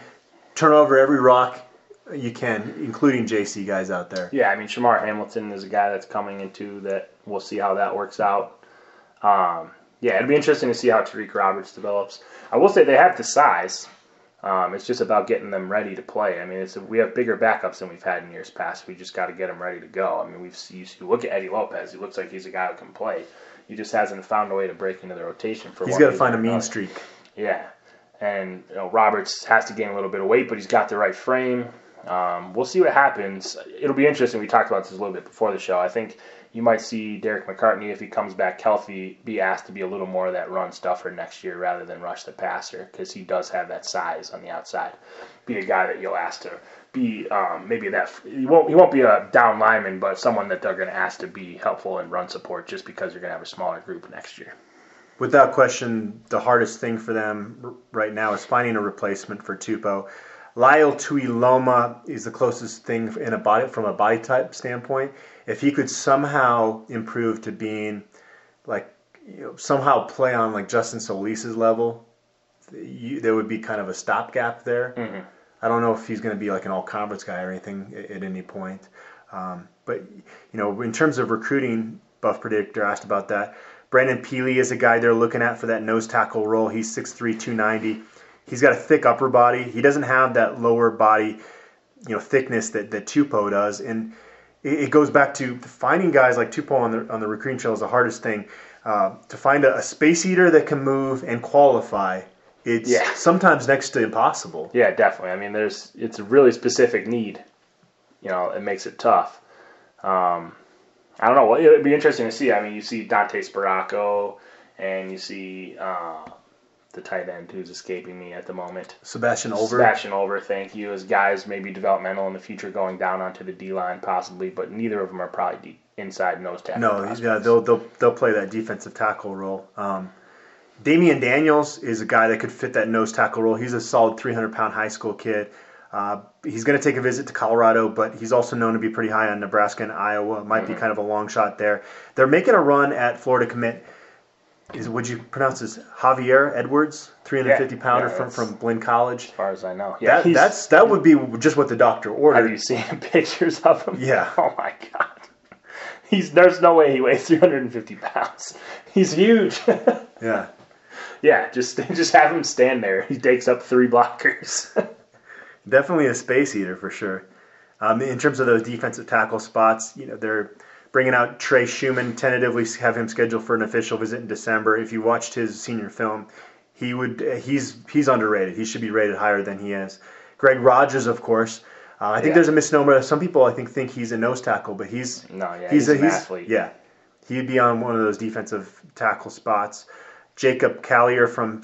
turn over every rock you can, including JC guys out there. Yeah, I mean Shamar Hamilton is a guy that's coming into that. We'll see how that works out. Um, yeah, it'd be interesting to see how Tariq Roberts develops. I will say they have the size. Um, it's just about getting them ready to play. I mean, it's we have bigger backups than we've had in years past. We just got to get them ready to go. I mean, we've you, you look at Eddie Lopez. He looks like he's a guy who can play. He just hasn't found a way to break into the rotation for. He's got to find a mean another. streak. Yeah, and you know Roberts has to gain a little bit of weight, but he's got the right frame. Um, we'll see what happens. It'll be interesting. We talked about this a little bit before the show. I think you might see Derek McCartney, if he comes back healthy, be asked to be a little more of that run stuffer next year rather than rush the passer because he does have that size on the outside. Be a guy that you'll ask to be um, maybe that he won't he won't be a down lineman, but someone that they're going to ask to be helpful in run support just because you're going to have a smaller group next year. Without question, the hardest thing for them right now is finding a replacement for Tupou. Lyle Tuiloma is the closest thing in a body from a body type standpoint. If he could somehow improve to being like you know, somehow play on like Justin Solis's level, you, there would be kind of a stopgap there. I don't know if he's going to be like an all conference guy or anything at, at any point. Um, but you know, in terms of recruiting, Buff Predictor asked about that. Brandon Peely is a guy they're looking at for that nose tackle role. He's 6'3", 290. He's got a thick upper body. He doesn't have that lower body, you know, thickness that that Tupou does, and it, it goes back to finding guys like Tupou on the on the recruiting trail is the hardest thing. Uh, to find a, a space eater that can move and qualify, it's Yeah. sometimes next to impossible. Yeah, definitely. I mean, there's it's a really specific need. You know, it makes it tough. Um, I don't know. Well, it'd be interesting to see. I mean, you see Dante Sparaco, and you see uh, the tight end who's escaping me at the moment. Sebastian Over. Sebastian Over, thank you. As guys maybe developmental in the future, going down onto the D line possibly, but neither of them are probably deep, inside nose tackle. No, prospects. yeah, they'll they'll they'll play that defensive tackle role. Um, Damian Daniels is a guy that could fit that nose tackle role. He's a solid 300 pound high school kid. Uh, he's going to take a visit to Colorado, but he's also known to be pretty high on Nebraska and Iowa. Might be kind of a long shot there. They're making a run at Florida commit. Is would you pronounce this Javier Edwards, 350 Yeah, pounder yeah, from from Blinn College? as far as I know. Yeah, That, that's that would be just what the doctor Have ordered. you seen pictures of him? Yeah. Oh my god. He's there's no way he weighs 350 pounds. He's huge. Yeah. yeah, just just have him stand there. He takes up three blockers. Definitely a space eater for sure. Um, in terms of those defensive tackle spots, you know they're bringing out Trey Schumann. Tentatively have him scheduled for an official visit in December. If you watched his senior film, he would he's he's underrated. He should be rated higher than he is. Greg Rogers, of course. Uh, I think Yeah. there's a misnomer. Some people I think think he's a nose tackle, but he's No, yeah, he's an athlete. Yeah, he'd be on one of those defensive tackle spots. Jacob Callier from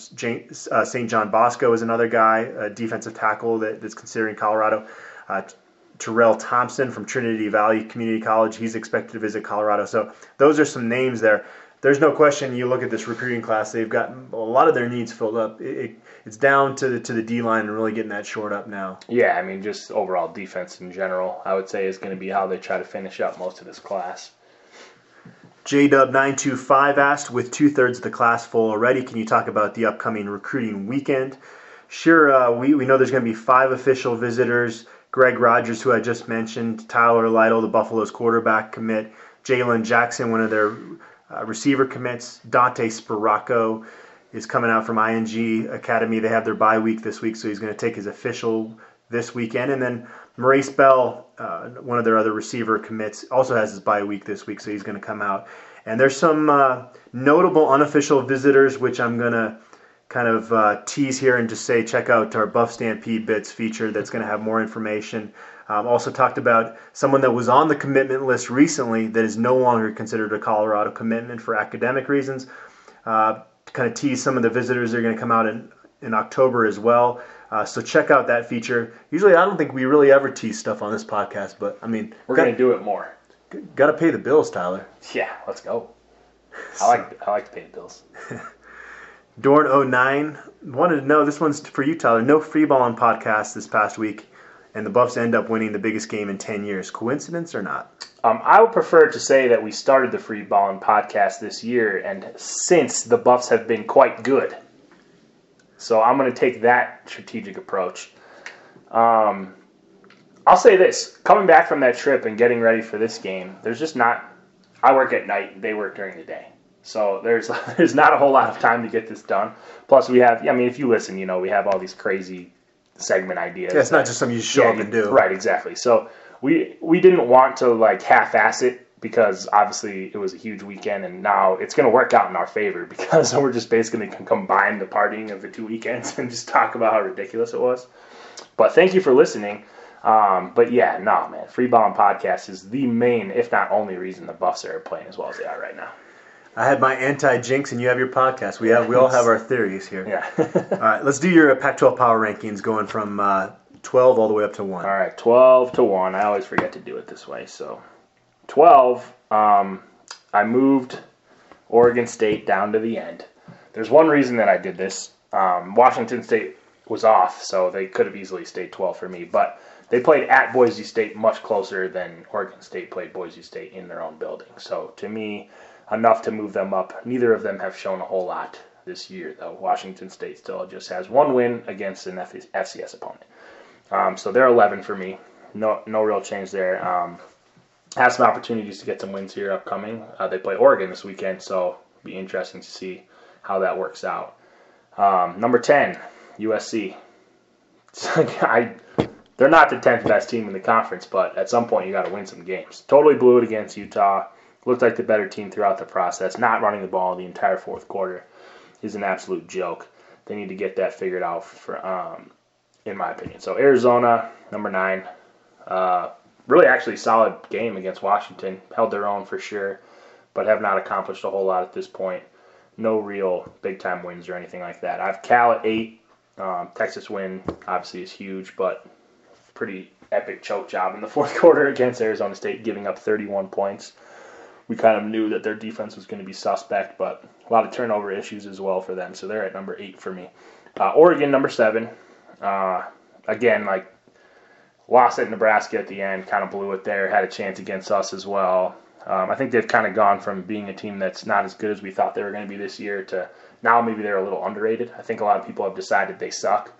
uh, St. John Bosco is another guy, a defensive tackle that, that's considering Colorado. Uh, Terrell Thompson from Trinity Valley Community College, he's expected to visit Colorado. So those are some names there. There's no question. You look at this recruiting class; they've got a lot of their needs filled up. It, it, it's down to the to the D line and really getting that short up now. yeah, I mean just overall defense in general, I would say is going to be how they try to finish up most of this class. JDub925 asked, with two thirds of the class full already, can you talk about the upcoming recruiting weekend? Sure, uh, we, we know there's going to be five official visitors Greg Rogers, who I just mentioned, Tyler Lytle, the Buffalo's quarterback commit, Jalen Jackson, one of their uh, receiver commits, Dante Sparaco is coming out from IMG Academy. They have their bye week this week, so he's going to take his official this weekend. And then Maurice Bell, uh, one of their other receiver commits, also has his bye week this week, so he's going to come out. And there's some uh, notable unofficial visitors, which I'm going to kind of uh, tease here and just say check out our Buff Stampede Bits feature that's going to have more information. Um, also talked about someone that was on the commitment list recently that is no longer considered a Colorado commitment for academic reasons. Uh, to kind of tease some of the visitors that are going to come out in, in October as well. Uh, so check out that feature. Usually, I don't think we really ever tease stuff on this podcast, but I mean, We're going to do it more. got to pay the bills, Tyler. Yeah, let's go. I like I like to pay the bills. Dorn09 wanted to know this one's for you, Tyler. No free ball on podcast this past week, and the Buffs end up winning the biggest game in 10 years. Coincidence or not? Um, I would prefer to say that we started the Free Ballin' podcast this year, and since the Buffs have been quite good. So I'm going to take that strategic approach. Um, I'll say this coming back from that trip and getting ready for this game, there's just not. I work at night, they work during the day. So there's there's not a whole lot of time to get this done. Plus, we have, I mean, if you listen, you know, we have all these crazy segment ideas. Yeah, it's not just something you show yeah, up and do. Right, exactly. So we we didn't want to like half-ass it because obviously it was a huge weekend, and now it's going to work out in our favor because we're just basically going to combine the partying of the two weekends and just talk about how ridiculous it was. But thank you for listening. Um, but yeah, no, man, Free and Podcast is the main, if not only, reason the Buffs are playing as well as they are right now. I had my anti jinx, and you have your podcast. We have we all have our theories here. Yeah. All right, let's do your Pac-12 power rankings, going from uh, 12 all the way up to one. All right, 12 to 1. I always forget to do it this way. So 12, um, I moved Oregon State down to the end. There's one reason that I did this. Um, Washington State was off, so they could have easily stayed 12 for me. But they played at Boise State much closer than Oregon State played Boise State in their own building. So to me, enough to move them up. Neither of them have shown a whole lot this year, though. Washington State still just has one win against an FCS opponent. Um, so they're 11 for me. No, no real change there. Um, have some opportunities to get some wins here upcoming. Uh, they play Oregon this weekend, so be interesting to see how that works out. Um, number 10, USC. I, they're not the tenth best team in the conference, but at some point you got to win some games. Totally blew it against Utah. Looked like the better team throughout the process. Not running the ball the entire fourth quarter is an absolute joke. They need to get that figured out for, um, in my opinion. So Arizona, number nine, uh, really actually solid game against Washington. Held their own for sure, but have not accomplished a whole lot at this point. No real big time wins or anything like that. I have Cal at eight. Um, Texas win obviously is huge, but pretty epic choke job in the fourth quarter against Arizona State, giving up 31 points. We kind of knew that their defense was going to be suspect, but a lot of turnover issues as well for them. So they're at number eight for me. Uh, Oregon, number seven. Uh, again, like lost at Nebraska at the end, kind of blew it there. Had a chance against us as well. Um, I think they've kind of gone from being a team that's not as good as we thought they were going to be this year to now maybe they're a little underrated. I think a lot of people have decided they suck.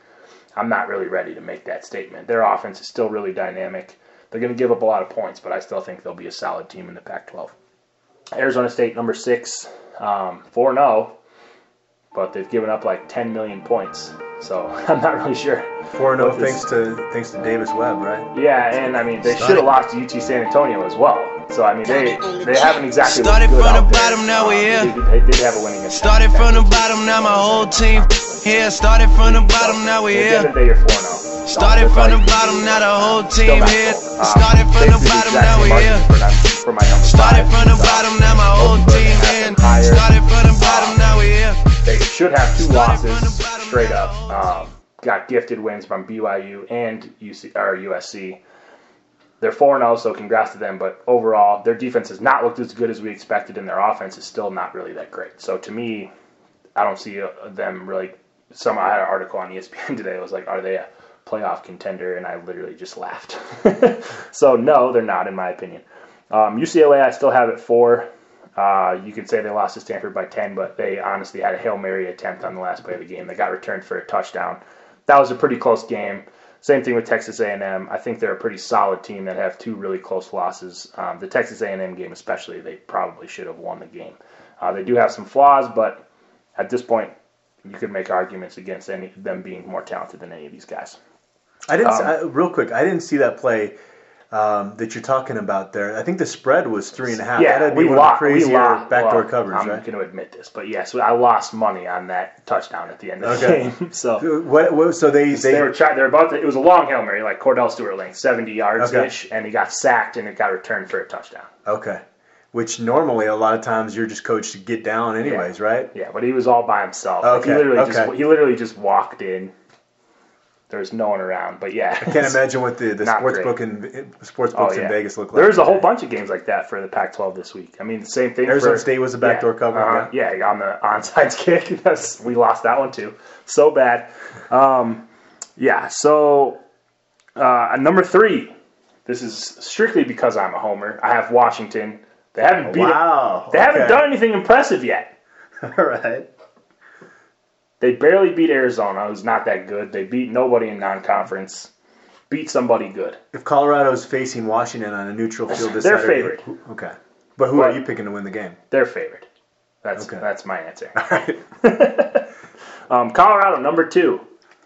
I'm not really ready to make that statement. Their offense is still really dynamic. They're going to give up a lot of points, but I still think they'll be a solid team in the Pac 12. Arizona State, number six, um, 4 0, but they've given up like 10 million points. So I'm not really sure. 4 0 thanks to thanks to Davis Webb, right? Yeah, and I mean, they should have lost to UT San Antonio as well. So, I mean, they they haven't exactly Started good from the out there. bottom, now we Uh, here. They, they did have a winning attack. Started from the bottom, now my whole team here. Started from the bottom, now we At the end here. of the day, you're 4 0. Started from the bottom, now the whole team here. Um, Started from the bottom, now we're here. For my number Started five. from the bottom, now my whole team has here. them higher. Started from the bottom, now we here. They should have two losses straight up. Um, got gifted wins from BYU and UC, or USC. They're 4 0, so congrats to them. But overall, their defense has not looked as good as we expected, and their offense is still not really that great. So to me, I don't see uh, them really. Some I had an article on ESPN today. It was like, are they a playoff contender? And I literally just laughed. so no, they're not, in my opinion. Um, UCLA, I still have it four. Uh, you could say they lost to Stanford by 10, but they honestly had a Hail Mary attempt on the last play of the game. They got returned for a touchdown. That was a pretty close game. Same thing with Texas A&M. I think they're a pretty solid team that have two really close losses. Um, the Texas A&M game especially, they probably should have won the game. Uh, they do have some flaws, but at this point, you could make arguments against any them being more talented than any of these guys. I didn't. Um, I, real quick, I didn't see that play um, that you're talking about there. I think the spread was three and a half. Yeah, That'd be we one of the lost. We lost. backdoor well, coverage, I'm right? going to admit this, but yes, I lost money on that touchdown at the end of Okay. the game. So What, what, so they they, they, were trying. They're about. To, it was a long hail mary, like Kordell Stewart length, seventy yards ish, and he got sacked and it got returned for a touchdown. okay. Which normally a lot of times you're just coached to get down anyways, right? Yeah, but he was all by himself. Like, Okay, he literally just okay. he literally just walked in. There was no one around, but yeah, I can't imagine what the, the sports great. book in sports Oh, books in. Vegas look like. There's a whole bunch of games like that for the Pac-12 this week. I mean, the same thing. Arizona for, State was a backdoor yeah, cover, uh-huh, yeah. on the onside kick. That's, we lost that one too. So bad. Um, yeah. So uh, number three. This is strictly because I'm a homer. I have Washington. They haven't beat. Wow. They haven't done anything impressive yet. All right. They barely beat Arizona, who's not that good. They beat nobody in non-conference. Beat somebody good. If Colorado's facing Washington on a neutral field this They're Saturday, favored. Okay. But who are you picking to win the game? They're favored. That's Okay. that's my answer. All right. Um, Colorado, number two,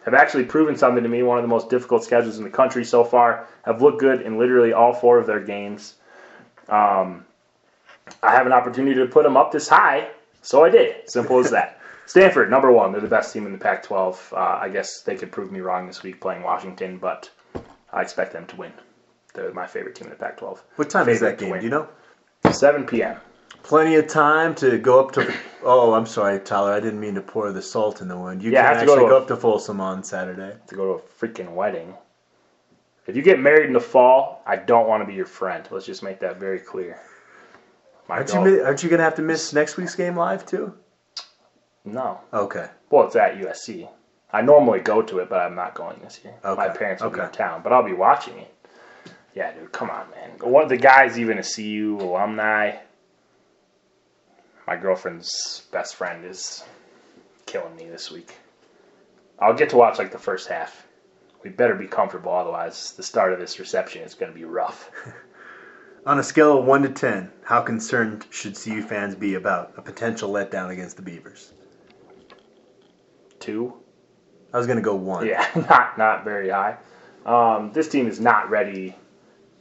have actually proven something to me. One of the most difficult schedules in the country so far. Have looked good in literally all four of their games. Um, I have an opportunity to put them up this high, so I did. Simple as that. Stanford, number one. They're the best team in the Pac-12. Uh, I guess they could prove me wrong this week playing Washington, but I expect them to win. They're my favorite team in the Pac-12. What time is that game? Do you know? 7 p.m. Plenty of time to go up to. Oh, I'm sorry, Tyler. I didn't mean to pour the salt in the wound. You Yeah, can have to go go, up to Folsom on Saturday. to go to a freaking wedding. If you get married in the fall, I don't want to be your friend. Let's just make that very clear. My Aren't you, aren't you going to have to miss next week's game live too? No. Okay. Well, it's at USC. I normally go to it, but I'm not going this year. Okay. My parents will be okay. in town, but I'll be watching it. Yeah, dude, come on, man. One of the guys, even a CU alumni. My girlfriend's best friend is killing me this week. I'll get to watch like the first half. We better be comfortable, otherwise the start of this reception is going to be rough. On a scale of one to ten, how concerned should CU fans be about a potential letdown against the Beavers? Two. I was going to go one. Yeah, not not very high. Um, this team is not ready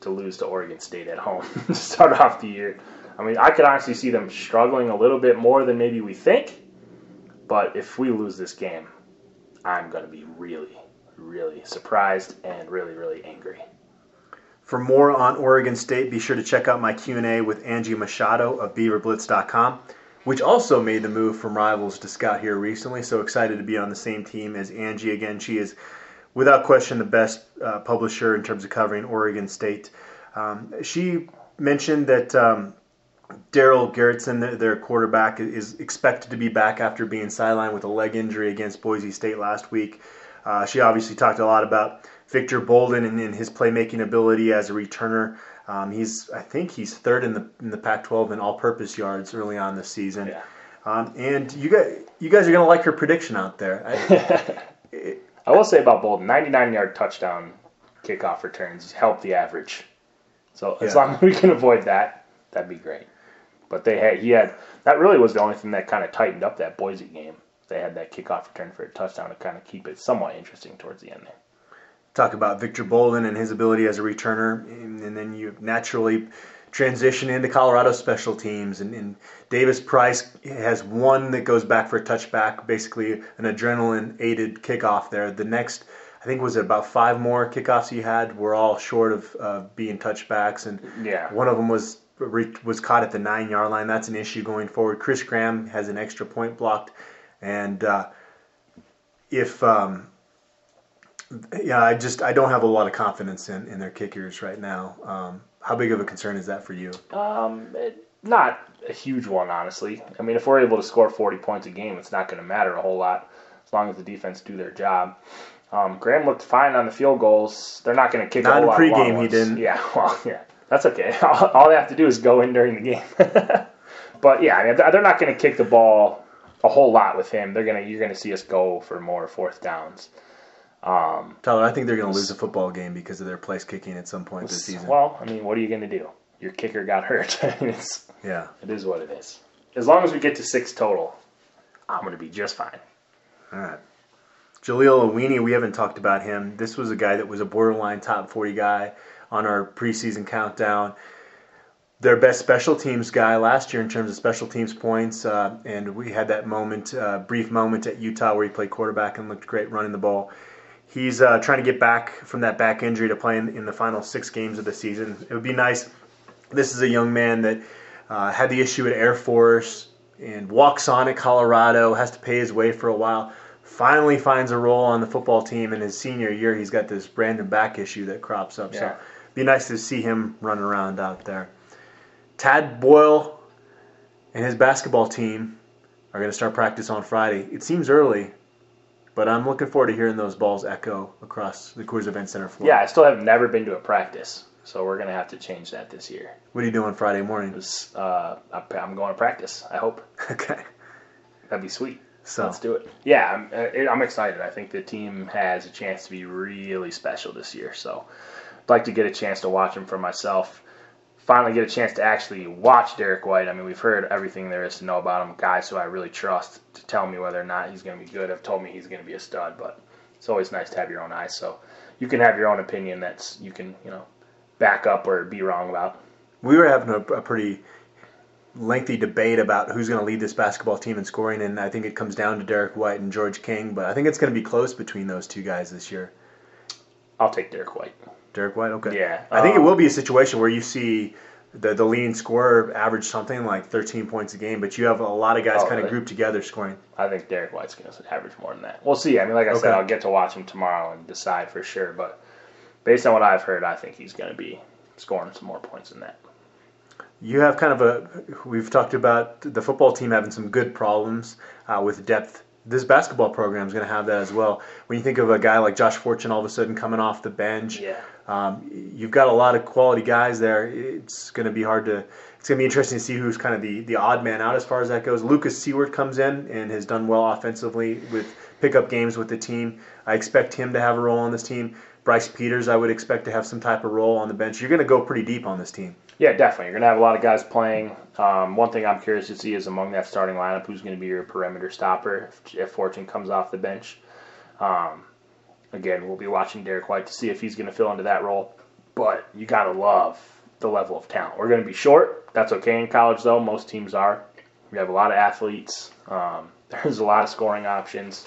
to lose to Oregon State at home to start off the year. I mean, I could honestly see them struggling a little bit more than maybe we think. But if we lose this game, I'm going to be really, really surprised and really, really angry. For more on Oregon State, be sure to check out my Q&A with Angie Machado of BeaverBlitz.com, which also made the move from rivals to scout here recently. So excited to be on the same team as Angie again. She is, without question, the best uh, publisher in terms of covering Oregon State. Um, she mentioned that um, Darell Garretson, their quarterback, is expected to be back after being sidelined with a leg injury against Boise State last week. Uh, she obviously talked a lot about Victor Bolden and, and his playmaking ability as a returner. Um, he's, I think, he's third in the in the Pac-12 in all-purpose yards early on this season. Yeah. Um, and you guys, you guys are gonna like her prediction out there. I, I will say about Bolden, 99 yard touchdown kickoff returns help the average. So as Yeah. long as we can avoid that, that'd be great. But they had he had that really was the only thing that kind of tightened up that Boise game. They had that kickoff return for a touchdown to kind of keep it somewhat interesting towards the end there. Talk about Victor Bolden and his ability as a returner, and, and then you naturally transition into Colorado special teams. And, and Davis Price has one that goes back for a touchback, basically an adrenaline aided kickoff there. The next, I think, was it about five more kickoffs he had were all short of uh, being touchbacks, and Yeah. one of them was was caught at the nine yard line. That's an issue going forward. Chris Graham has an extra point blocked, and uh, if um, yeah, I just I don't have a lot of confidence in, in their kickers right now. Um, how big of a concern is that for you? Um, it, not a huge one, honestly. I mean, if we're able to score 40 points a game, it's not going to matter a whole lot as long as the defense do their job. Um, Graham looked fine on the field goals. They're not going to kick Not a in whole lot of pregame, he ones. didn't. Yeah, well, yeah, that's okay. All, all they have to do is go in during the game. but yeah, I mean, they're not going to kick the ball a whole lot with him. They're gonna you're going to see us go for more fourth downs. Um, Tyler, I think they're going to lose a football game because of their place kicking at some point this season. well, I mean, what are you going to do? Your kicker got hurt. it's, yeah. it is what it is. As long as we get to six total, I'm going to be just fine. All right. Jaleel Awini, we haven't talked about him. This was a guy that was a borderline top 40 guy on our preseason countdown. Their best special teams guy last year in terms of special teams points, uh, and we had that moment, uh, brief moment at Utah where he played quarterback and looked great running the ball. He's uh, trying to get back from that back injury to play in, in the final six games of the season. It would be nice. This is a young man that uh, had the issue at Air Force and walks on at Colorado, has to pay his way for a while. Finally finds a role on the football team in his senior year. He's got this brand new back issue that crops up. So Yeah. be nice to see him running around out there. Tad Boyle and his basketball team are going to start practice on Friday. It seems early, but I'm looking forward to hearing those balls echo across the Coors Event Center floor. Yeah, I still have never been to a practice, so we're going to have to change that this year. What are you doing Friday morning? It's, uh, I'm going to practice. I hope Okay. that'd be sweet. So Let's do it. Yeah, I'm, uh, I'm excited. I think the team has a chance to be really special this year. So I'd like to get a chance to watch them for myself. Finally, get a chance to actually watch Derrick White. I mean, we've heard everything there is to know about him. Guys who I really trust to tell me whether or not he's going to be good have told me he's going to be a stud. But it's always nice to have your own eyes. So you can have your own opinion that's you can you know back up or be wrong about. we were having a, a pretty lengthy debate about who's going to lead this basketball team in scoring, and I think it comes down to Derrick White and George King. But I think it's going to be close between those two guys this year. I'll take Derrick White. Derrick White, okay. Yeah, I think it um, will be a situation where you see the the leading scorer average something like 13 points a game, but you have a lot of guys Oh, kind of grouped together scoring. I think Derrick White's going to average more than that. We'll see. I mean, like I said, I'll get to watch him tomorrow and decide for sure. But based on what I've heard, I think he's going to be scoring some more points than that. You have kind of a. We've talked about the football team having some good problems uh, with depth. This basketball program is going to have that as well. When you think of a guy like Josh Fortune all of a sudden coming off the bench, Yeah. um, you've got a lot of quality guys there. It's going to be hard to. It's going to be interesting to see who's kind of the, the odd man out as far as that goes. Lucas Siewert comes in and has done well offensively with pickup games with the team. I expect him to have a role on this team. Bryce Peters, I would expect to have some type of role on the bench. You're going to go pretty deep on this team. Yeah, definitely. You're going to have a lot of guys playing. Um, one thing I'm curious to see is among that starting lineup, who's going to be your perimeter stopper if, if Fortune comes off the bench. Um, again, we'll be watching Derrick White to see if he's going to fill into that role. But you got to love the level of talent. We're going to be short. That's okay in college, though. Most teams are. We have a lot of athletes. Um, there's a lot of scoring options.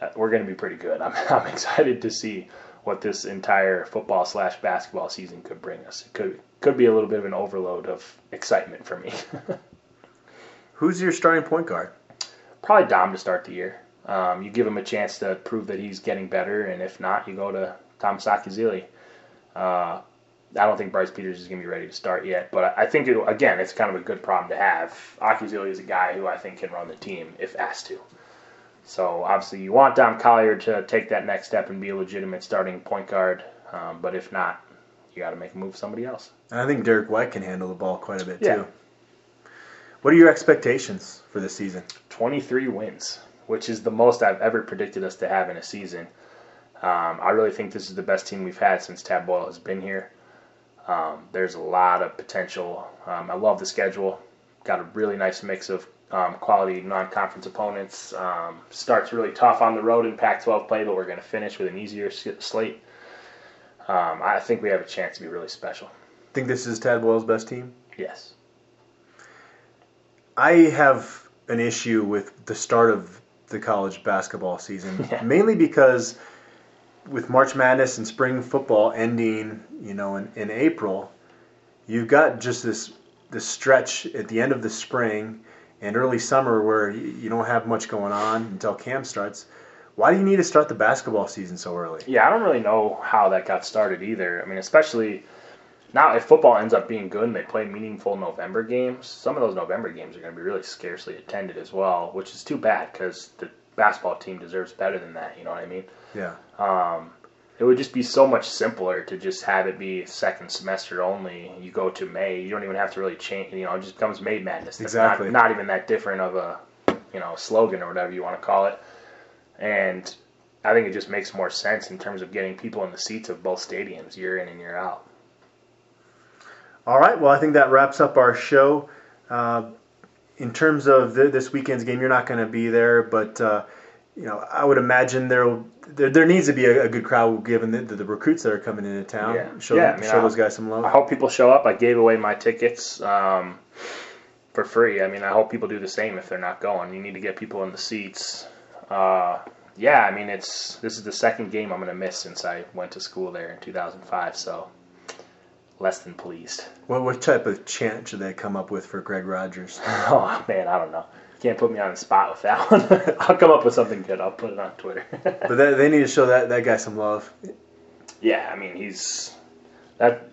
Uh, We're going to be pretty good. I'm, I'm excited to see what this entire football slash basketball season could bring us. It could could be a little bit of an overload of excitement for me. Who's your starting point guard? Probably Dom to start the year. Um, you give him a chance to prove that he's getting better, and if not, you go to Thomas Akyazili. Uh, I don't think Bryce Peters is going to be ready to start yet, but I think it, again, it's kind of a good problem to have. Akyazili is a guy who I think can run the team if asked to. So obviously, you want Dom Collier to take that next step and be a legitimate starting point guard, um, but if not, you got to make a move somebody else. And I think Derrick White can handle the ball quite a bit Yeah. too. What are your expectations for this season? 23 wins, which is the most I've ever predicted us to have in a season. Um, I really think this is the best team we've had since Tad Boyle has been here. Um, there's a lot of potential. Um, I love the schedule. Got a really nice mix of um, quality non-conference opponents. Um, starts really tough on the road in Pac-12 play, but we're going to finish with an easier slate. Um, I think we have a chance to be really special. Think this is Tad Boyle's best team? Yes. I have an issue with the start of the college basketball season, Yeah. mainly because with March Madness and spring football ending, you know, in, in April, you've got just this this stretch at the end of the spring and early summer where you, you don't have much going on until camp starts. Why do you need to start the basketball season so early? Yeah, I don't really know how that got started either. I mean, especially now if football ends up being good and they play meaningful November games, some of those November games are going to be really scarcely attended as well, which is too bad because the basketball team deserves better than that. You know what I mean? Yeah. Um, it would just be so much simpler to just have it be second semester only. You go to May, you don't even have to really change. You know, it just becomes May Madness. That's Exactly. Not, not even that different of a, you know, slogan or whatever you want to call it. And I think it just makes more sense in terms of getting people in the seats of both stadiums year in and year out. All right. Well, I think that wraps up our show. Uh, in terms of th- this weekend's game, you're not going to be there, but uh, you know, I would imagine there there, there needs to be a, a good crowd given the, the, recruits that are coming into town. Yeah. Show, Yeah, I mean, show I- those guys some love. I hope people show up. I gave away my tickets um, for free. I mean, I hope people do the same if they're not going. You need to get people in the seats. Uh, yeah, I mean, it's this is the second game I'm going to miss since I went to school there in 2005. So less than pleased. What, what type of chant should they come up with for Greg Rogers? Oh man, I don't know. Can't put me on the spot with that one. I'll come up with something good. I'll put it on Twitter. but they, they need to show that, that guy some love. Yeah, I mean he's that.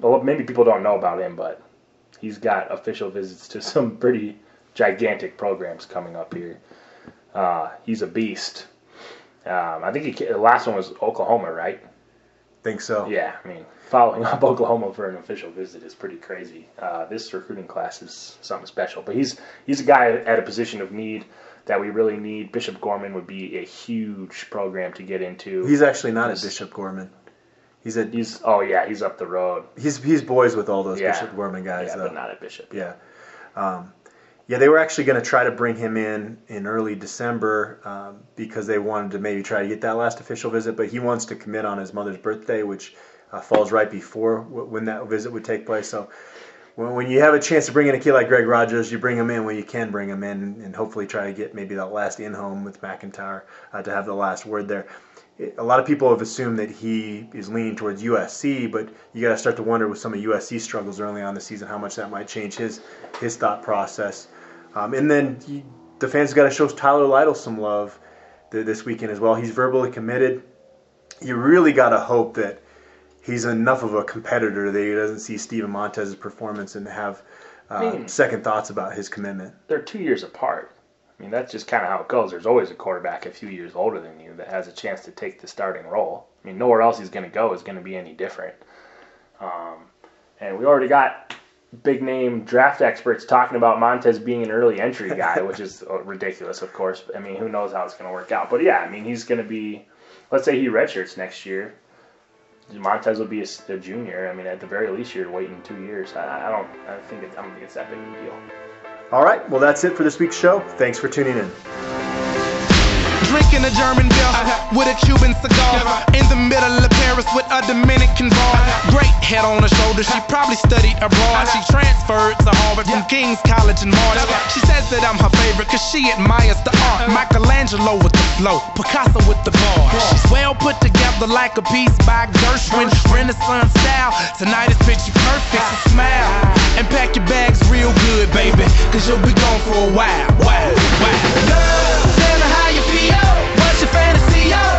Well, maybe people don't know about him, but he's got official visits to some pretty gigantic programs coming up here. Uh, he's a beast. Um, I think he, the last one was Oklahoma, right? Think so. Yeah, I mean following up Oklahoma for an official visit is pretty crazy. Uh, this recruiting class is something special, but he's he's a guy at a position of need that we really need. Bishop Gorman would be a huge program to get into. He's actually not He's- at Bishop Gorman. He's at He's oh yeah, he's up the road. he's he's boys with all those Yeah. Bishop Gorman guys yeah, though. but not at Bishop. Yeah. Um, yeah, they were actually going to try to bring him in in early December um, because they wanted to maybe try to get that last official visit, but he wants to commit on his mother's birthday, which uh, falls right before w- when that visit would take place. So when, when you have a chance to bring in a kid like Greg Rogers, you bring him in when you can bring him in and hopefully try to get maybe that last in home with MacIntyre uh, to have the last word there. A lot of people have assumed that he is leaning towards USC, but you got to start to wonder with some of USC struggles early on the season how much that might change his his thought process. Um, and then you, the fans got to show Tyler Lytle some love th- this weekend as well. He's verbally committed. You really got to hope that he's enough of a competitor that he doesn't see Steven Montez's performance and have uh, I mean- second thoughts about his commitment. They're two years apart. I mean, that's just kind of how it goes. There's always a quarterback a few years older than you that has a chance to take the starting role. I mean, nowhere else he's going to go is going to be any different. Um, and we already got big name draft experts talking about Montez being an early entry guy, which is uh, ridiculous, of course. I mean, who knows how it's going to work out? But yeah, I mean, he's going to be. Let's say he redshirts next year. Montez will be a junior. I mean, at the very least, you're waiting two years. I, I don't. I think. It, I don't think it's that big of a deal. All right, well, that's it for this week's show. Thanks for tuning in. Drinking a German beer with a Cuban cigar. In the middle of Paris with a Dominican bar. Great head on her shoulder, she probably studied abroad. She transferred to Harvard from King's College in March. She says that I'm her favorite cause she admires the art. Michelangelo with the flow, Picasso with the bar. She's well put together like a piece by Gershwin. Renaissance style. Tonight is picture perfect, so smile. And pack your bags real good, baby. Cause you'll be gone for a while. Wow, wow. Girl, What's your fantasy? I